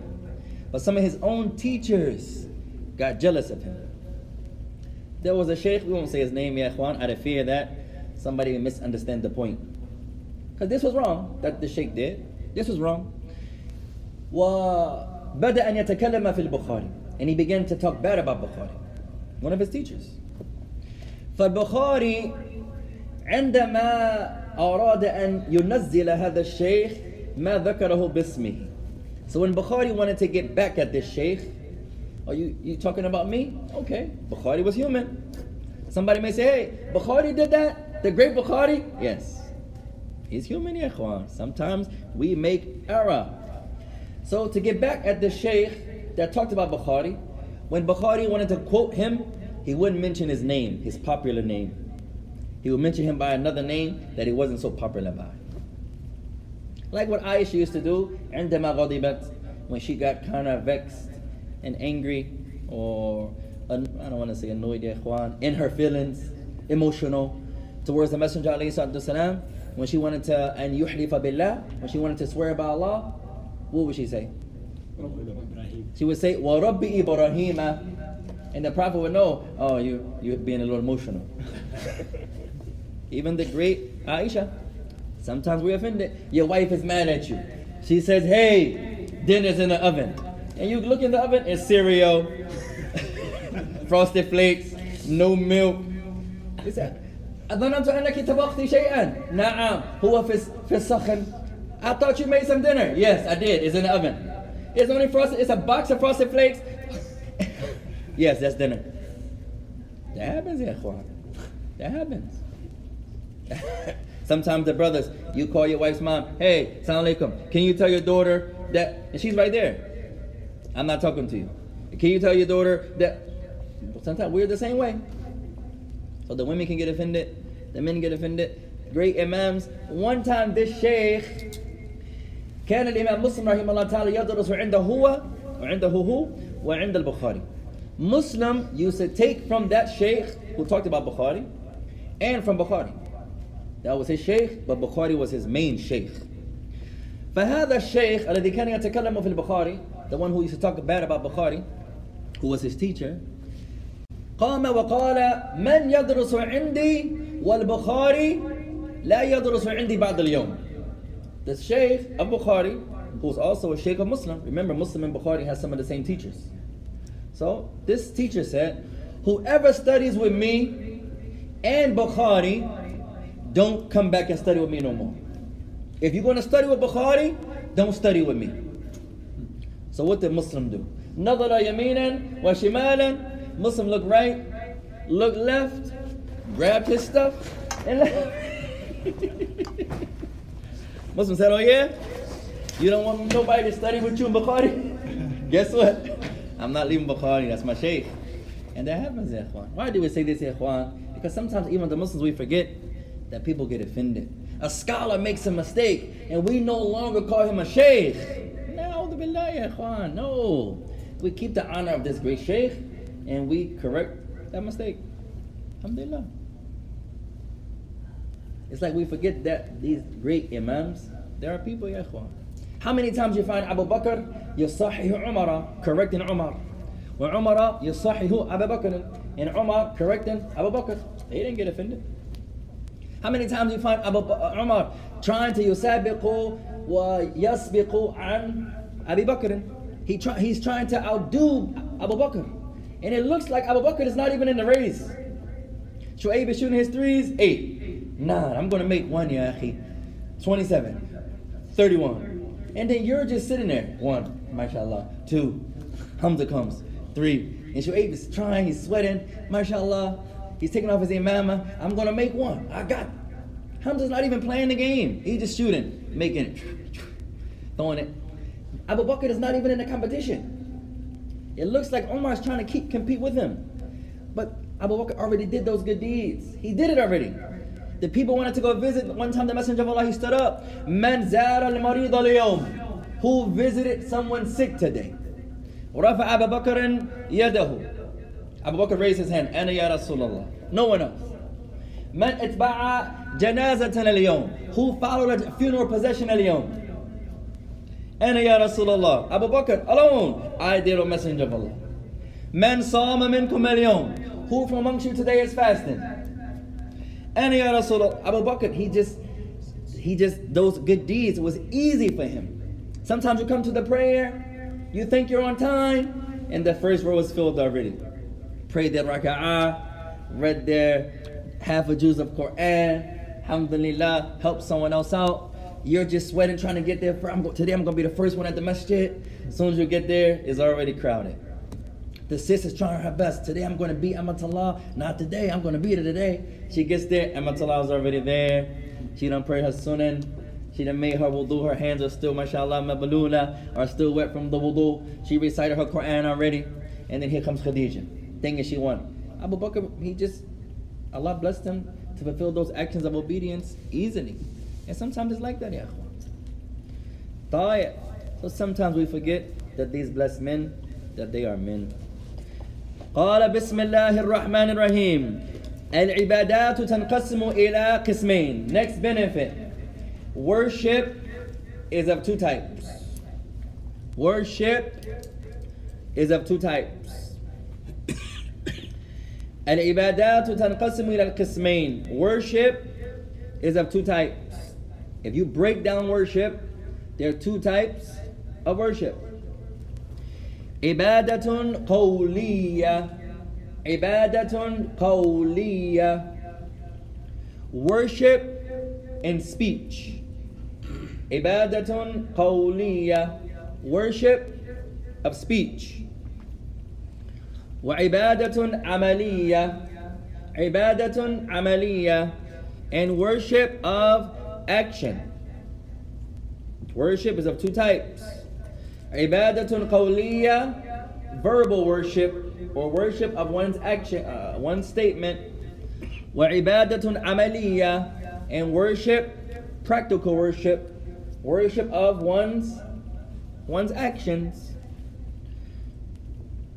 But some of his own teachers got jealous of him. there was a sheikh, we won't say his name, ya ikhwan, out of fear that somebody will misunderstand the point. Because this was wrong that the sheikh did. This was wrong. وبدأ أن يتكلم في البخاري and he began to talk bad about Bukhari, one of his teachers. فالبخاري عندما أراد أن ينزل هذا الشيخ ما ذكره باسمه. So when Bukhari wanted to get back at this sheikh, are you, you talking about me? Okay, Bukhari was human. Somebody may say, hey, Bukhari did that? The great Bukhari? Yes. He's human, ya ikhwan. Sometimes we make error. So to get back at the sheikh that talked about Bukhari, when Bukhari wanted to quote him, he wouldn't mention his name, his popular name. He would mention him by another name that he wasn't so popular by. Like what Aisha used to do, عندما غضبت, when she got kind of vexed and angry, or un- I don't want to say annoyed, ya ikhwan, in her feelings, emotional, towards the Messenger alayhi salatu wasalam, when she wanted to, and yuhlifa billah, when she wanted to swear by Allah, what would she say? Ibrahim. She would say, "Wa Rabbi Ibrahim," and the Prophet would know, "Oh, you you're being a little emotional." Even the great Aisha, sometimes we offended. Your wife is mad at you. She says, "Hey, dinner's in the oven," and you look in the oven, it's cereal, frosted flakes, no milk. He said, "أظننت أنك طبختي شيئا." نعم، هو في في السخن. I thought you made some dinner. Yes, I did. It's in the oven. it's only frosted. It's a box of frosted flakes. yes, that's dinner. That happens, yeah. That happens. Sometimes the brothers, you call your wife's mom, hey, salam alaikum, can you tell your daughter that, and she's right there. I'm not talking to you. Can you tell your daughter that, sometimes we're the same way. So the women can get offended, the men get offended. Great imams. One time this sheikh, كان الإمام مسلم رحمه الله تعالى يدرس عنده هو وعنده هو وعند البخاري. مسلم used to take from that شيخ who talked about بخاري and from بخاري that was his شيخ but بخاري was his main شيخ فهذا الشيخ الذي كان يتكلم في البخاري the one who used to talk bad about بخاري who was his teacher قام وقال من يدرس عندي والبخاري لا يدرس عندي بعد اليوم. the Sheikh of Bukhari, who's also a Sheikh of Muslim, remember Muslim and Bukhari has some of the same teachers. So this teacher said, Whoever studies with me and Bukhari, don't come back and study with me no more. If you're going to study with Bukhari, don't study with me. So what did Muslim do? Nadara yaminan wa shimalan. Muslim looked right, looked left, grabbed his stuff, and left. Muslim said, Oh yeah? You don't want nobody to study with you in Bukhari? Guess what? I'm not leaving Bukhari, that's my sheikh. And that happens, ya ikhwan. Why do we say this, ikhwan? Because sometimes even the Muslims, we forget that people get offended. A scholar makes a mistake, and we no longer call him a sheikh. Na'udhu billah, ya ikhwan. No. We keep the honor of this great sheikh, and we correct that mistake. Alhamdulillah. It's like we forget that these great imams, there are people, ya ikhwan. How many times you find Abu Bakr yasahihu Umar correcting Umar? When Umar yasahihu Abu Bakr and Umar correcting Abu Bakr, they didn't get offended. How many times you find Abu uh, Umar trying to yusabiqu wa yasbiqu an Abu Bakr? He try, he's trying to outdo Abu Bakr. And it looks like Abu Bakr is not even in the race. Shu'aib is shooting his threes, eight nine I'm gonna make one ya akhi 27 31 and then you're just sitting there. One, mashallah. Two, Hamza comes. Three, and Shu'aib is trying, he's sweating, mashallah. He's taking off his imama. I'm gonna make one. I got. Hamza's not even playing the game. He's just shooting, making it, throwing it. Abu Bakr is not even in the competition. It looks like Umar's trying to keep compete with him. But Abu Bakr already did those good deeds. He did it already. The people wanted to go visit. One time the Messenger of Allah, he stood up. manzara al-marid al-yawm. Who visited someone sick today? Rafa Abu Bakr yadahu. Abu Bakr raised his hand. Ana ya Rasulullah. No one else. Man itba'a janazatan al-yawm. Who followed a funeral procession al-yawm? Ana ya Rasulullah. Abu Bakr alone. I did, a Messenger of Allah. Man saama minkum al-yawm. Who from amongst you today is fasting? And ya Rasulullah, Abu Bakr, he just, he just, those good deeds was easy for him. Sometimes you come to the prayer, you think you're on time, and the first row is filled already. Prayed their raka'ah, read their half a juz of Quran, alhamdulillah, help someone else out. You're just sweating trying to get there. For, I'm today I'm going to be the first one at the masjid. As soon as you get there, it's already crowded. The sister's trying her best. Today I'm going to be Amatullah. Not today. I'm going to beat her today. She gets there. Amatullah is already there. She done prayed her sunan. She done made her wudu. Her hands are still, mashallah, mabalula, are still wet from the wudu. She recited her Quran already. And then here comes Khadijah. Thing is she won. Abu Bakr, he just, Allah blessed him to fulfill those actions of obedience easily. And sometimes it's like that, ya So sometimes we forget that these blessed men, that they are men. قال بسم الله الرحمن الرحيم العبادات تنقسم إلى قسمين Next benefit Worship is of two types Worship is of two types العبادات تنقسم إلى القسمين Worship is of two types If you break down worship there are two types of worship عبادة قولية عبادة قولية Worship and speech عبادة قولية Worship of speech وعبادة عملية عبادة عملية and worship of action Worship is of two types عبادة قولية verbal worship or worship of one's action uh, one's statement وعبادة عملية and worship practical worship worship of one's one's actions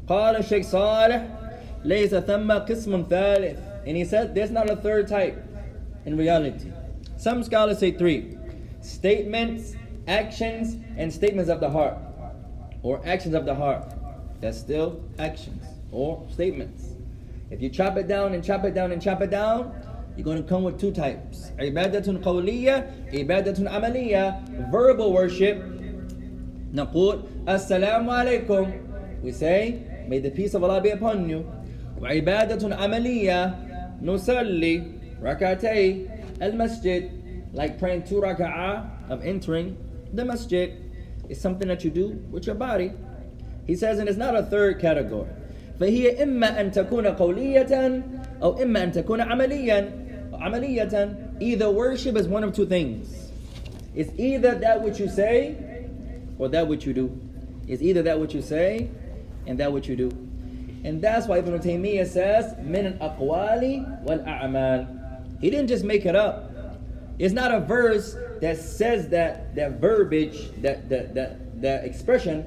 قال الشيخ صالح ليس ثم قسم ثالث and he said there's not a third type in reality some scholars say three statements actions and statements of the heart or actions of the heart. That's still actions or statements. If you chop it down and chop it down and chop it down, you're going to come with two types. Ibadatun qawliya, ibadatun amaliya, verbal worship. Naqul, Assalamu alaikum. We say, may the peace of Allah be upon you. Ibadatun amaliya, nusalli, rakatay, al-masjid. Like praying two raka'ah of entering the masjid. is something that you do with your body. He says, and it's not a third category. فهي إما أن تكون قولية أو إما أن تكون عمليا عملية Either worship is one of two things. It's either that which you say or that which you do. It's either that which you say and that which you do. And that's why Ibn Taymiyyah says, من الأقوال والأعمال. He didn't just make it up. It's not a verse that says that that verbiage, that that that, that expression,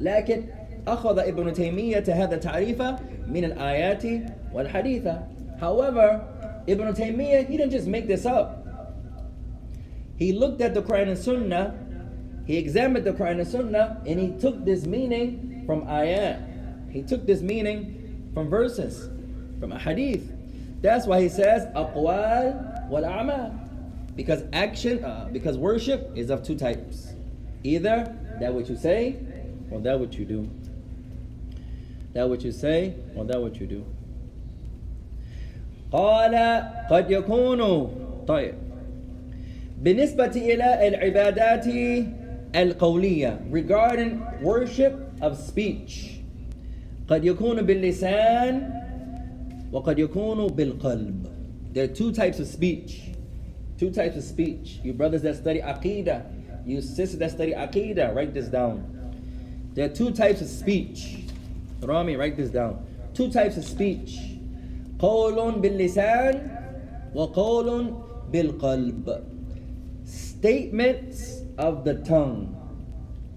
لكن أخذ ابن تيمية هذا التعريف من الآيات والحديث. However, Ibn Taymiyyah, he didn't just make this up. He looked at the Quran and Sunnah, he examined the Quran and Sunnah, and he took this meaning from ayat. He took this meaning from verses, from a hadith. That's why he says, أقوال والأعمال. Because action, uh, because worship is of two types. Either that which you say or that which you do. That which you say or that which you do. قال قد يكون طيب بالنسبة إلى العبادات القولية regarding worship of speech قد يكون باللسان وقد يكون بالقلب There are two types of speech Two types of speech. You brothers that study Aqidah, you sisters that study Aqidah, write this down. There are two types of speech. Rami, write this down. Two types of speech. قول باللسان وقول بالقلب. Statements of the tongue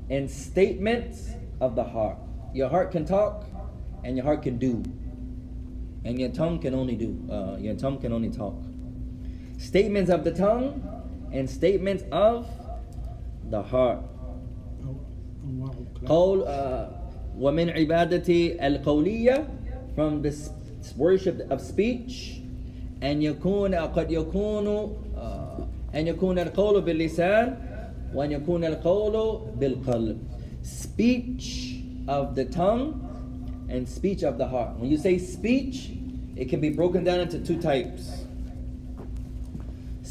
and statements of the heart. Your heart can talk and your heart can do. And your tongue can only do. Uh, your tongue can only talk statements of the tongue and statements of the heart. أنواع الكلام قول uh, ومن عبادة القولية from the worship of speech أن يكون قد يكون آه، أن يكون القول باللسان وأن يكون القول بالقلب speech of the tongue and speech of the heart when you say speech it can be broken down into two types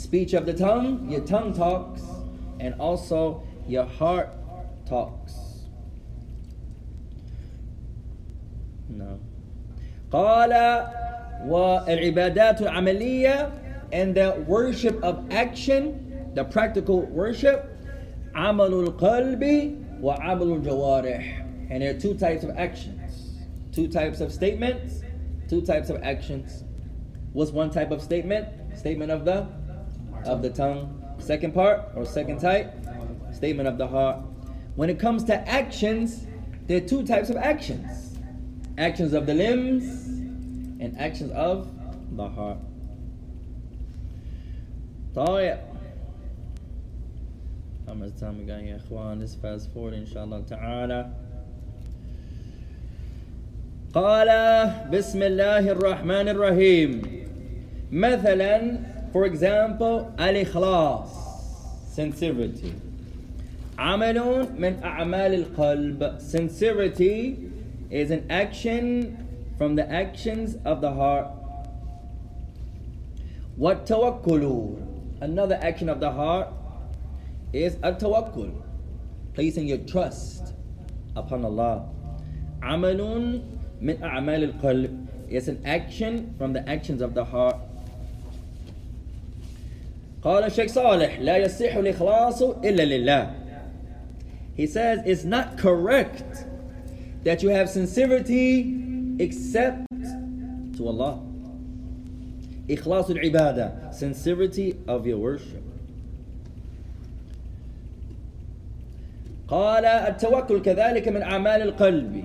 speech of the tongue your tongue talks and also your heart talks no قال والعبادات العملية and the worship of action the practical worship عمل القلب وعمل الجوارح and there are two types of actions two types of statements two types of actions what's one type of statement statement of the of the tongue second part or second type statement of the heart when it comes to actions there are two types of actions actions of the limbs and actions of the heart طيب how much time we got يا اخوان let's fast forward ان شاء الله تعالى قال بسم الله الرحمن الرحيم مثلا for example الإخلاص sincerity عمل من أعمال القلب sincerity is an action from the actions of the heart والتوكل another action of the heart is التوكل placing your trust upon Allah عمل من أعمال القلب is an action from the actions of the heart قال الشيخ صالح لا يصح الإخلاص إلا لله. He says it's not correct that you have sincerity except to Allah. إخلاص العبادة sincerity of your worship. قال التوكل كذلك من أعمال القلب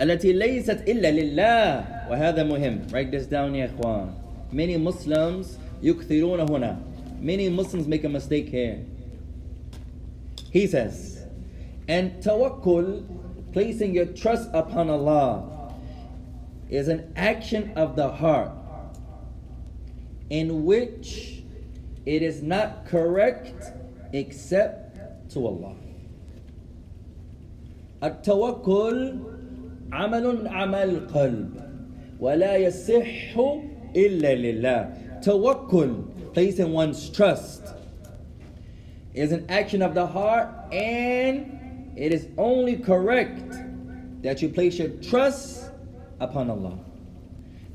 التي ليست إلا لله. وهذا مهم. Write this down يا إخوان. Many Muslims يكثرون هنا. many Muslims make a mistake here he says and tawakkul placing your trust upon Allah is an action of the heart in which it is not correct except to Allah التوكل عمل من أعمال القلب ولا يصح إلا لله توكل placing one's trust is an action of the heart and it is only correct that you place your trust upon Allah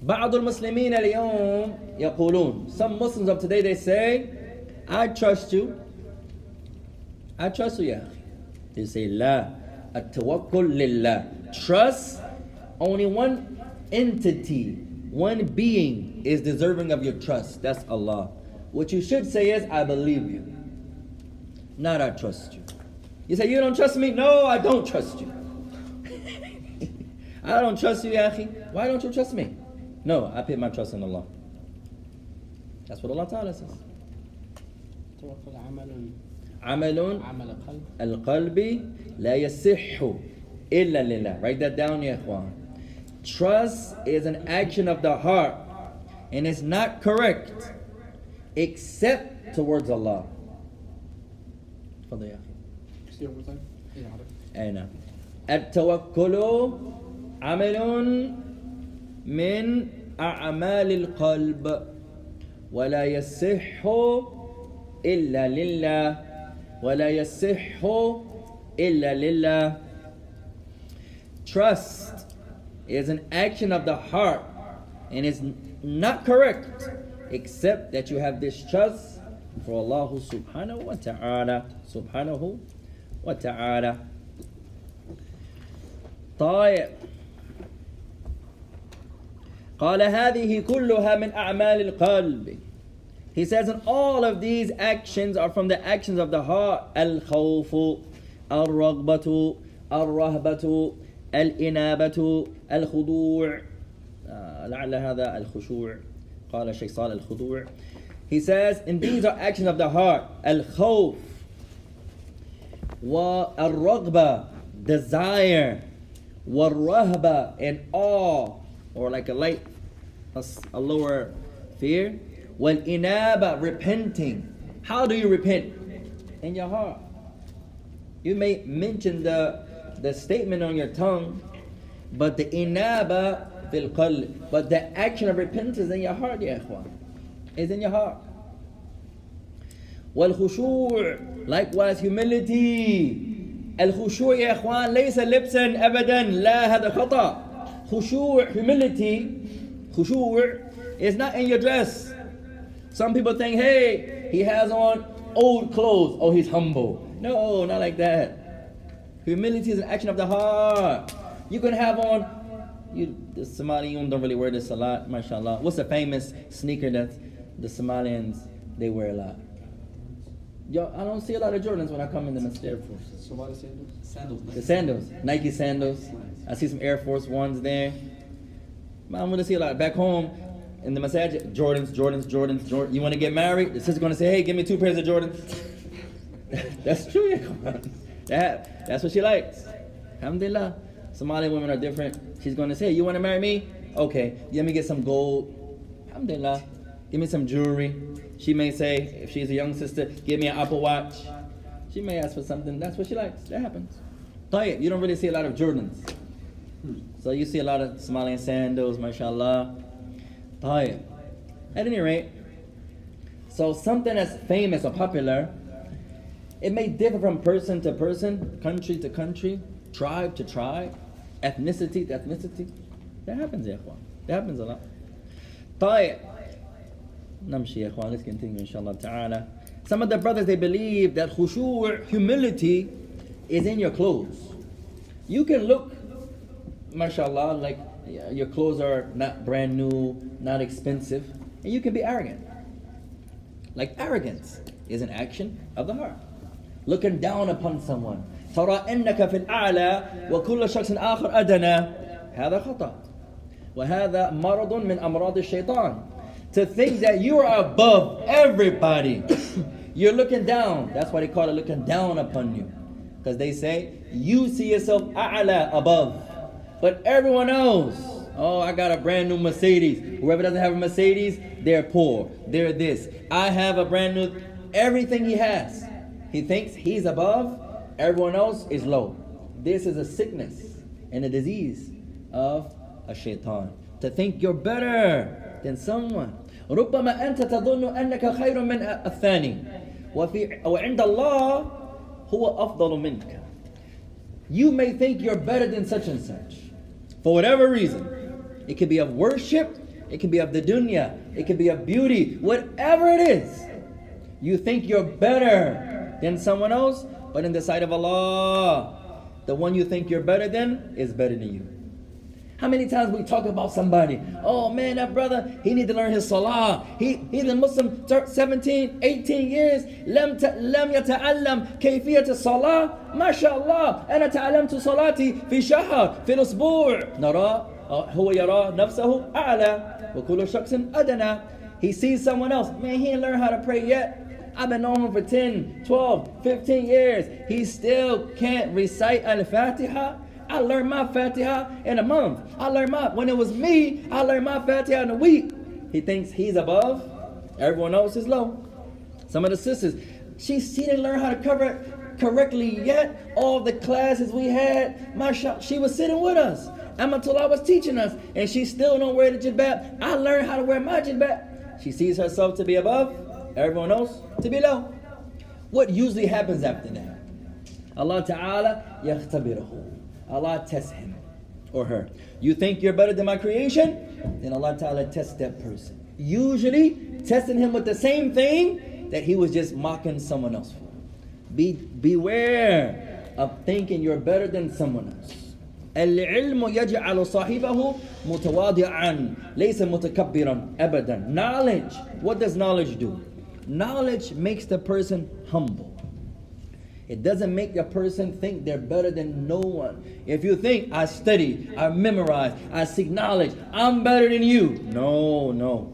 بعض المسلمين اليوم يقولون some Muslims of today they say I trust you I trust you يا أخي they say لا التوكل لله trust only one entity one being is deserving of your trust that's Allah what you should say is I believe you not I trust you you say you don't trust me no I don't trust you I don't trust you يا أخي why don't you trust me no I put my trust in Allah that's what Allah Ta'ala says توكل عمل عمل عمل قلب القلب لا يصح إلا لله write that down يا إخوان trust is an action of the heart and it's not correct except towards Allah تفضل يا أخي See one more time? Yeah, عرفت. أي نعم التوكل عمل من أعمال القلب ولا يصح إلا لله ولا يصح إلا لله Trust is an action of the heart and is not correct except that you have this trust for Allah subhanahu wa ta'ala subhanahu wa ta'ala طيب قال هذه كلها من أعمال القلب He says, and all of these actions are from the actions of the heart. الخوف الرغبة الرهبة الإنابة الخضوع آه، لعل هذا الخشوع قال الشيخ صالح الخضوع He says, and these are actions of the heart. الخوف والرغبة desire والرهبة and awe or like a light a, s- a lower fear. Wal inaba, repenting. How do you repent? In your heart. You may mention the the statement on your tongue, but the inaba fil qalb. But the action of repentance is in your heart, ya ikhwan. Is in your heart. والخشوع likewise humility الخشوع يا اخوان ليس لبسا ابدا لا هذا خطا خشوع humility خشوع is not in your dress some people think hey he has on old clothes oh he's humble no not like that humility is an action of the heart you can have on you the Somalians don't really wear this a lot mashallah what's the famous sneaker that the Somalians they wear a lot Yo, I don't see a lot of Jordans when I come in the masjid. Somali sandals? Sandals. The sandals, Nike sandals. I see some Air Force Ones there. Man, I'm gonna see a lot back home in the masajid. Jordans, Jordans, Jordans, Jordans. You want to get married? The sister's gonna say, "Hey, give me two pairs of Jordans." that's true. yeah, come on. That that's what she likes. Alhamdulillah. Somali women are different. She's gonna say, "You want to marry me? Okay, let me get some gold. Alhamdulillah. Give me some jewelry." She may say, if she's a young sister, "Give me an Apple Watch." She may ask for something. That's what she likes. That happens. Tayyip, you don't really see a lot of Jordans. So you see a lot of Somalian sandals, mashallah. Tayyip. At any rate, so something that's famous or popular, it may differ from person to person, country to country, tribe to tribe, ethnicity to ethnicity. That happens, ya ikhwan. That happens a lot. طيب نمشي يا اخوان let's continue inshallah ta'ala some of the brothers they believe that khushu' humility is in your clothes you can look mashallah like yeah, your clothes are not brand new not expensive and you can be arrogant like arrogance is an action of the heart looking down upon someone ترى انك في الاعلى وكل شخص اخر ادنى هذا خطأ وهذا مرض من امراض الشيطان to think that you are above everybody you're looking down that's why they call it looking down upon you because they say you see yourself a'la above but everyone else oh i got a brand new mercedes whoever doesn't have a mercedes they're poor they're this i have a brand new everything he has he thinks he's above everyone else is low this is a sickness and a disease of a shaitan to think you're better than someone ربما أنت تظن أنك خير من الثاني وفي وعند الله هو أفضل منك you may think you're better than such and such for whatever reason it could be of worship it could be of the dunya it could be of beauty whatever it is you think you're better than someone else but in the sight of Allah the one you think you're better than is better than you how many times we talk about somebody? Oh man, that brother, he need to learn his salah. He he's a Muslim thir- 17, 18 years. لم ت- لم يتعلم كيفية الصلاة. ما شاء الله أنا تعلمت صلاتي في شهر في الأسبوع. نرى هو يرى نفسه أعلى وكل شخص أدنى. He sees someone else. Man, he ain't learned how to pray yet. I've been knowing him for 10, 12, 15 years. He still can't recite Al-Fatiha. I learned my Fatiha in a month. I learned my, when it was me, I learned my Fatiha in a week. He thinks he's above, everyone else is low. Some of the sisters, she, she didn't learn how to cover it correctly yet. All the classes we had, mashallah, she was sitting with us. Amatullah was teaching us, and she still don't wear the jilbab. I learned how to wear my jilbab. She sees herself to be above, everyone else to be low. What usually happens after that? Allah Ta'ala yakhtabirahu. Allah tests him or her. You think you're better than my creation? Then Allah Ta'ala tests that person. Usually testing him with the same thing that he was just mocking someone else for. Be beware of thinking you're better than someone else. العلم يجعل صاحبه متواضعا ليس متكبرا أبدا. Knowledge, what does knowledge do? Knowledge makes the person humble. It doesn't make the person think they're better than no one. If you think I study, I memorize, I seek knowledge, I'm better than you. No, no.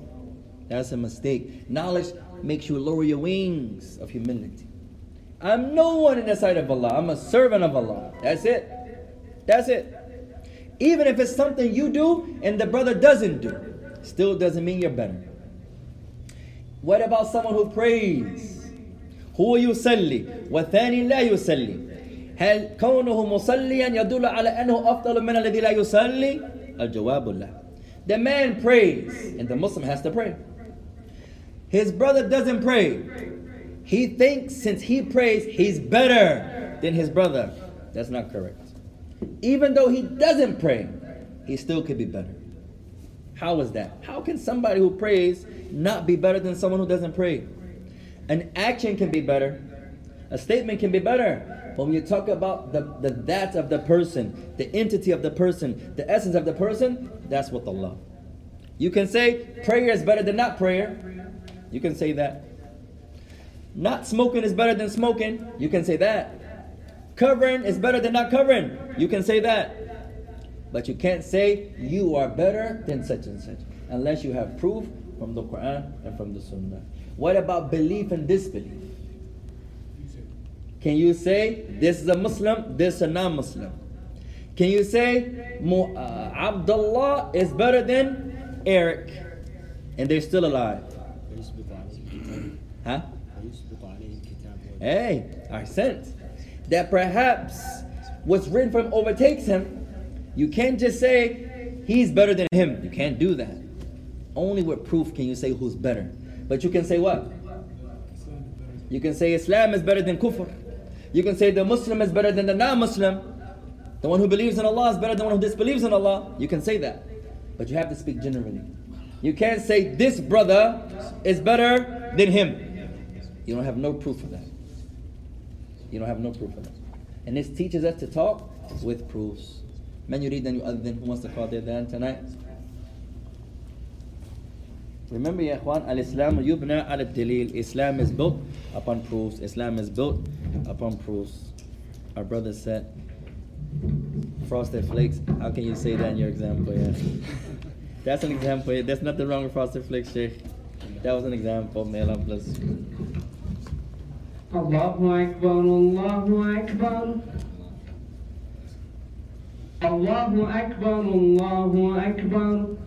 That's a mistake. Knowledge makes you lower your wings of humility. I'm no one in the sight of Allah. I'm a servant of Allah. That's it. That's it. Even if it's something you do and the brother doesn't do. still doesn't mean you're better. What about someone who prays هو يصلي والثاني لا يصلي هل كونه مصليا يدل على أنه أفضل من الذي لا يصلي الجواب لا The man prays and the Muslim has to pray His brother doesn't pray He thinks since he prays he's better than his brother That's not correct Even though he doesn't pray he still could be better How is that? How can somebody who prays not be better than someone who doesn't pray? An action can be better. A statement can be better. But when you talk about the, the dhat of the person, the entity of the person, the essence of the person, that's what the Allah. You can say prayer is better than not prayer. You can say that. Not smoking is better than smoking. You can say that. Covering is better than not covering. You can say that. But you can't say you are better than such and such unless you have proof from the Quran and from the Sunnah. What about belief and disbelief? Can you say this is a Muslim, this is a non Muslim? Can you say uh, Abdullah is better than Eric and they're still alive? Huh? Hey, I sense that perhaps what's written for him overtakes him. You can't just say he's better than him. You can't do that. Only with proof can you say who's better. But you can say what? You can say Islam is better than kufr. You can say the Muslim is better than the non-Muslim. The one who believes in Allah is better than one who disbelieves in Allah. You can say that. But you have to speak generally. You can't say this brother is better than him. You don't have no proof for that. You don't have no proof for that. And this teaches us to talk with proofs. Man you other than Who wants to call there then tonight? Remember, ya ikhwan, al-Islam yubna al-dalil. Islam is built upon proofs. Islam is built upon proofs. Our brother said, frosted flakes. How can you say that in your example? Yeah. That's an example. Yeah. That's nothing wrong with frosted flakes, Sheikh. That was an example. May Allah bless. Allahu Akbar, Allahu Akbar. Allahu Akbar, Allahu Akbar.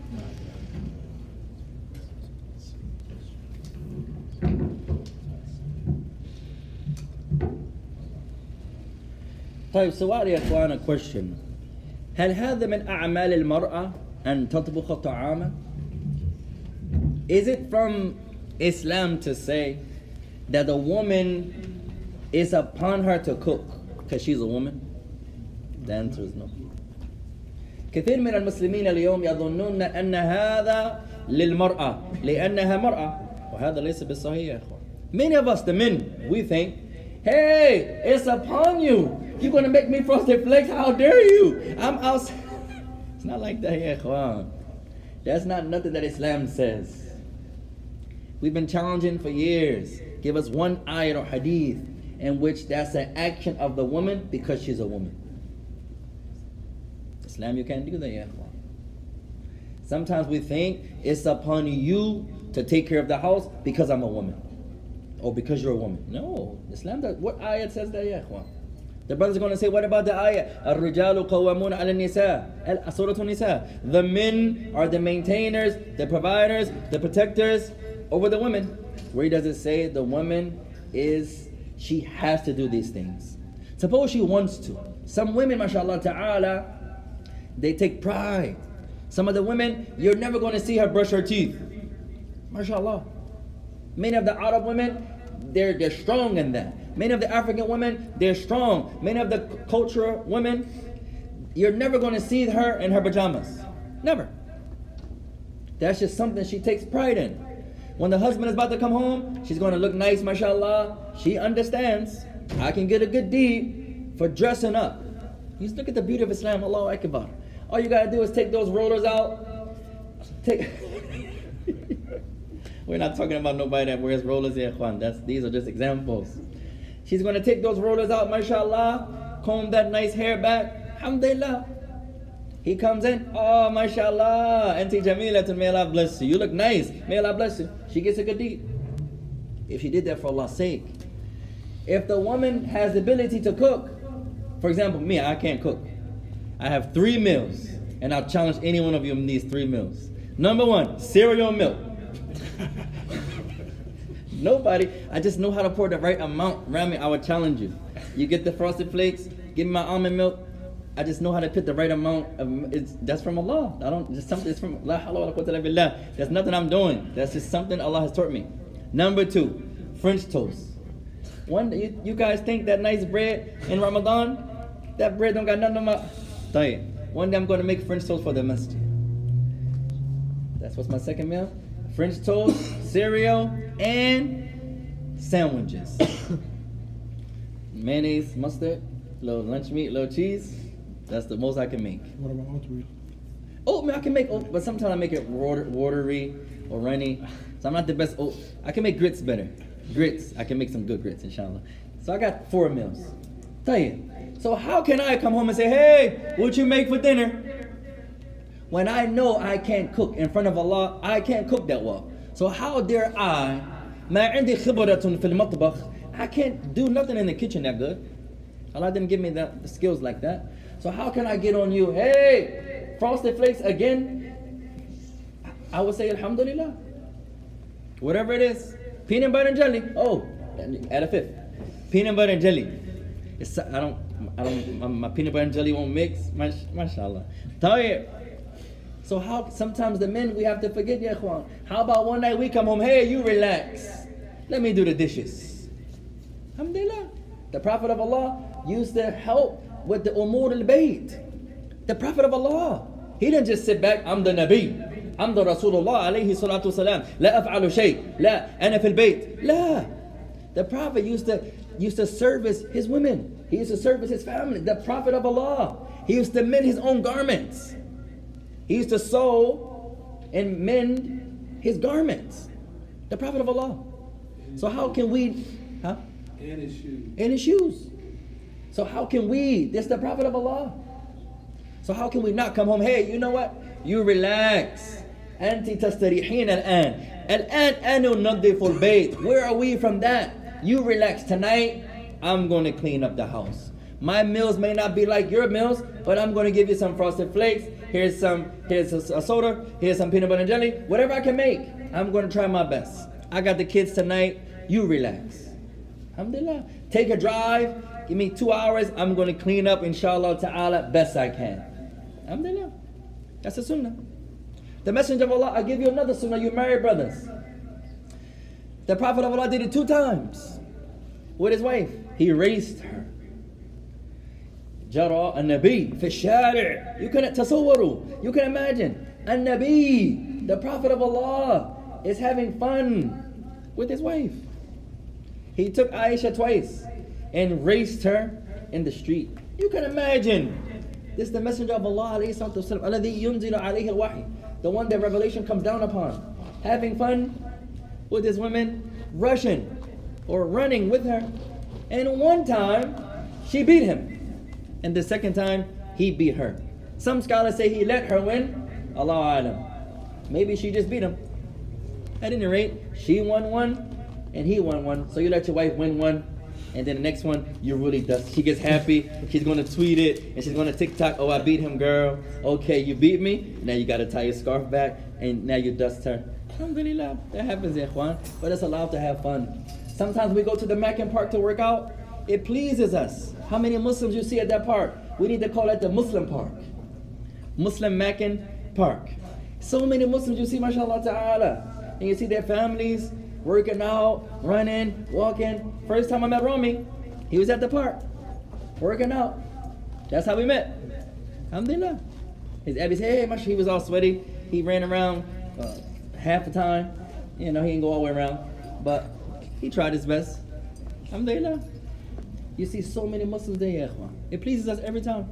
طيب سؤال يا اخوان a question هل هذا من اعمال المرأة ان تطبخ طعاما؟ Is it from Islam to say that the woman is upon her to cook because she's a woman? The answer is no. كثير من المسلمين اليوم يظنون ان هذا للمرأة لانها مرأة وهذا ليس بالصحيح يا اخوان. Many of us the men we think Hey, it's upon you. You're gonna make me frosted flakes. How dare you? I'm outside. It's not like that, yeah, ikhwan. That's not nothing that Islam says. We've been challenging for years. Give us one ayat or hadith in which that's an action of the woman because she's a woman. Islam, you can't do that, yeah. Sometimes we think it's upon you to take care of the house because I'm a woman or because you're a woman. No, Islam does. What ayat says that, ikhwan? The brothers are going to say, what about the ayat? الرجال قوامون على النساء. Surah Nisa. The men are the maintainers, the providers, the protectors over the women. Where does it say the woman is, she has to do these things? Suppose she wants to. Some women, mashallah ta'ala, they take pride Some of the women, you're never going to see her brush her teeth. MashaAllah. Many of the Arab women, they're, they're strong in that. Many of the African women, they're strong. Many of the cultural women, you're never going to see her in her pajamas. Never. That's just something she takes pride in. When the husband is about to come home, she's going to look nice, mashallah. She understands. I can get a good deed for dressing up. You just look at the beauty of Islam, Allahu Akbar. All you gotta do is take those rollers out. Take. We're not talking about nobody that wears rollers here, Juan. That's these are just examples. She's gonna take those rollers out, mashallah, comb that nice hair back. Alhamdulillah. He comes in, oh mashallah, Auntie Jamila, may Allah bless you. You look nice, may Allah bless you. She gets a good deed. If she did that for Allah's sake. If the woman has the ability to cook, for example, me, I can't cook. I have three meals, and I'll challenge any one of you in these three meals. Number one, cereal milk. Nobody, I just know how to pour the right amount. Rami, I would challenge you. You get the frosted flakes, give me my almond milk. I just know how to put the right amount. Of, it's, that's from Allah. I don't just something. It's from La. That's nothing I'm doing. That's just something Allah has taught me. Number two, French toast. One, you, you guys think that nice bread in Ramadan? That bread don't got nothing on my. Tayyip. One day I'm going to make French toast for the masjid. That's what's my second meal. French toast, cereal, and sandwiches. Mayonnaise, mustard, little lunch meat, little cheese. That's the most I can make. What about oatmeal? Oatmeal, I can make oat, but sometimes I make it water, watery or runny. So I'm not the best oat. I can make grits better. Grits, I can make some good grits, inshallah. So I got four meals. Tell you. So how can I come home and say, hey, what you make for dinner? When I know I can't cook in front of Allah, I can't cook that well. So how dare I? ما عندي خبرة في المطبخ. I can't do nothing in the kitchen that good. Allah didn't give me that, the skills like that. So how can I get on you? Hey, frosted flakes again? I would say Alhamdulillah. Whatever it is, peanut butter and jelly. Oh, add a fifth. Peanut butter and jelly. It's, I don't, I don't, my, my peanut butter and jelly won't mix. Mash, mashallah. Tayyib. So how sometimes the men we have to forget, ya ikhwan. How about one night we come home, hey, you relax. Let me do the dishes. Alhamdulillah. The Prophet of Allah used to help with the umur al-bayt. The Prophet of Allah. He didn't just sit back, I'm the Nabi. I'm the Rasulullah alayhi salatu wasalam. لا أفعل شيء. لا أنا في البيت. لا. The Prophet used to used to service his women. He used to service his family. The Prophet of Allah. He used to mend his own garments. He's to sew and mend his garments. The Prophet of Allah. So how can we, huh? And his shoes. And his shoes. So how can we, this the Prophet of Allah. So how can we not come home? Hey, you know what? You relax. Anti tastarihin al-an. Al-an anu nadiful bait. Where are we from that? You relax tonight. I'm going to clean up the house. My meals may not be like your meals, but I'm going to give you some frosted flakes Here's some, here's a, soda. Here's some peanut butter and jelly. Whatever I can make, I'm going to try my best. I got the kids tonight. You relax. Alhamdulillah. Take a drive. Give me two hours. I'm going to clean up, inshallah ta'ala, best I can. Alhamdulillah. That's a sunnah. The Messenger of Allah, i give you another sunnah, you married brothers. The Prophet of Allah did it two times with his wife. He raised her. جرى النبي في الشارع you can تصوروا you can imagine النبي the prophet of Allah is having fun with his wife he took Aisha twice and raced her in the street you can imagine this is the messenger of Allah عليه الصلاة والسلام الذي ينزل عليه الوحي the one that revelation comes down upon having fun with his women rushing or running with her and one time she beat him and the second time, he beat her. Some scholars say he let her win. Allah Alam. Maybe she just beat him. At any rate, she won one and he won one. So you let your wife win one. And then the next one, you really dust. She gets happy. She's gonna tweet it and she's gonna TikTok. Oh, I beat him, girl. Okay, you beat me. Now you gotta tie your scarf back and now you dust her. Alhamdulillah. That happens, Ikhwan. But it's allowed to have fun. Sometimes we go to the Mackin Park to work out. It pleases us. How many Muslims you see at that park? We need to call it the Muslim Park. Muslim Mackin park. So many Muslims you see, mashallah ta'ala. And you see their families working out, running, walking. First time I met Rami, he was at the park, working out. That's how we met. Alhamdulillah. His Abby said, hey, mash, he was all sweaty. He ran around uh, half the time. You know, he didn't go all the way around. But he tried his best. Alhamdulillah. You see so many Muslims there, ya ikhwan. It pleases us every time.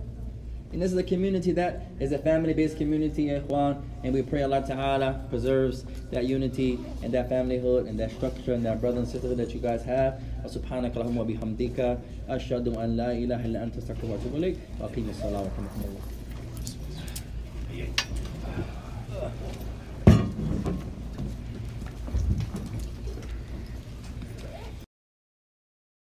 And this is a community that is a family-based community, ya ikhwan. And we pray Allah Ta'ala preserves that unity and that familyhood and that structure and that brother and sisterhood that you guys have. سبحانك اللهم وبحمدك أشهد أن لا إله إلا أنت أستغفرك وأتوب إليك وأقيم الصلاة ورحمة الله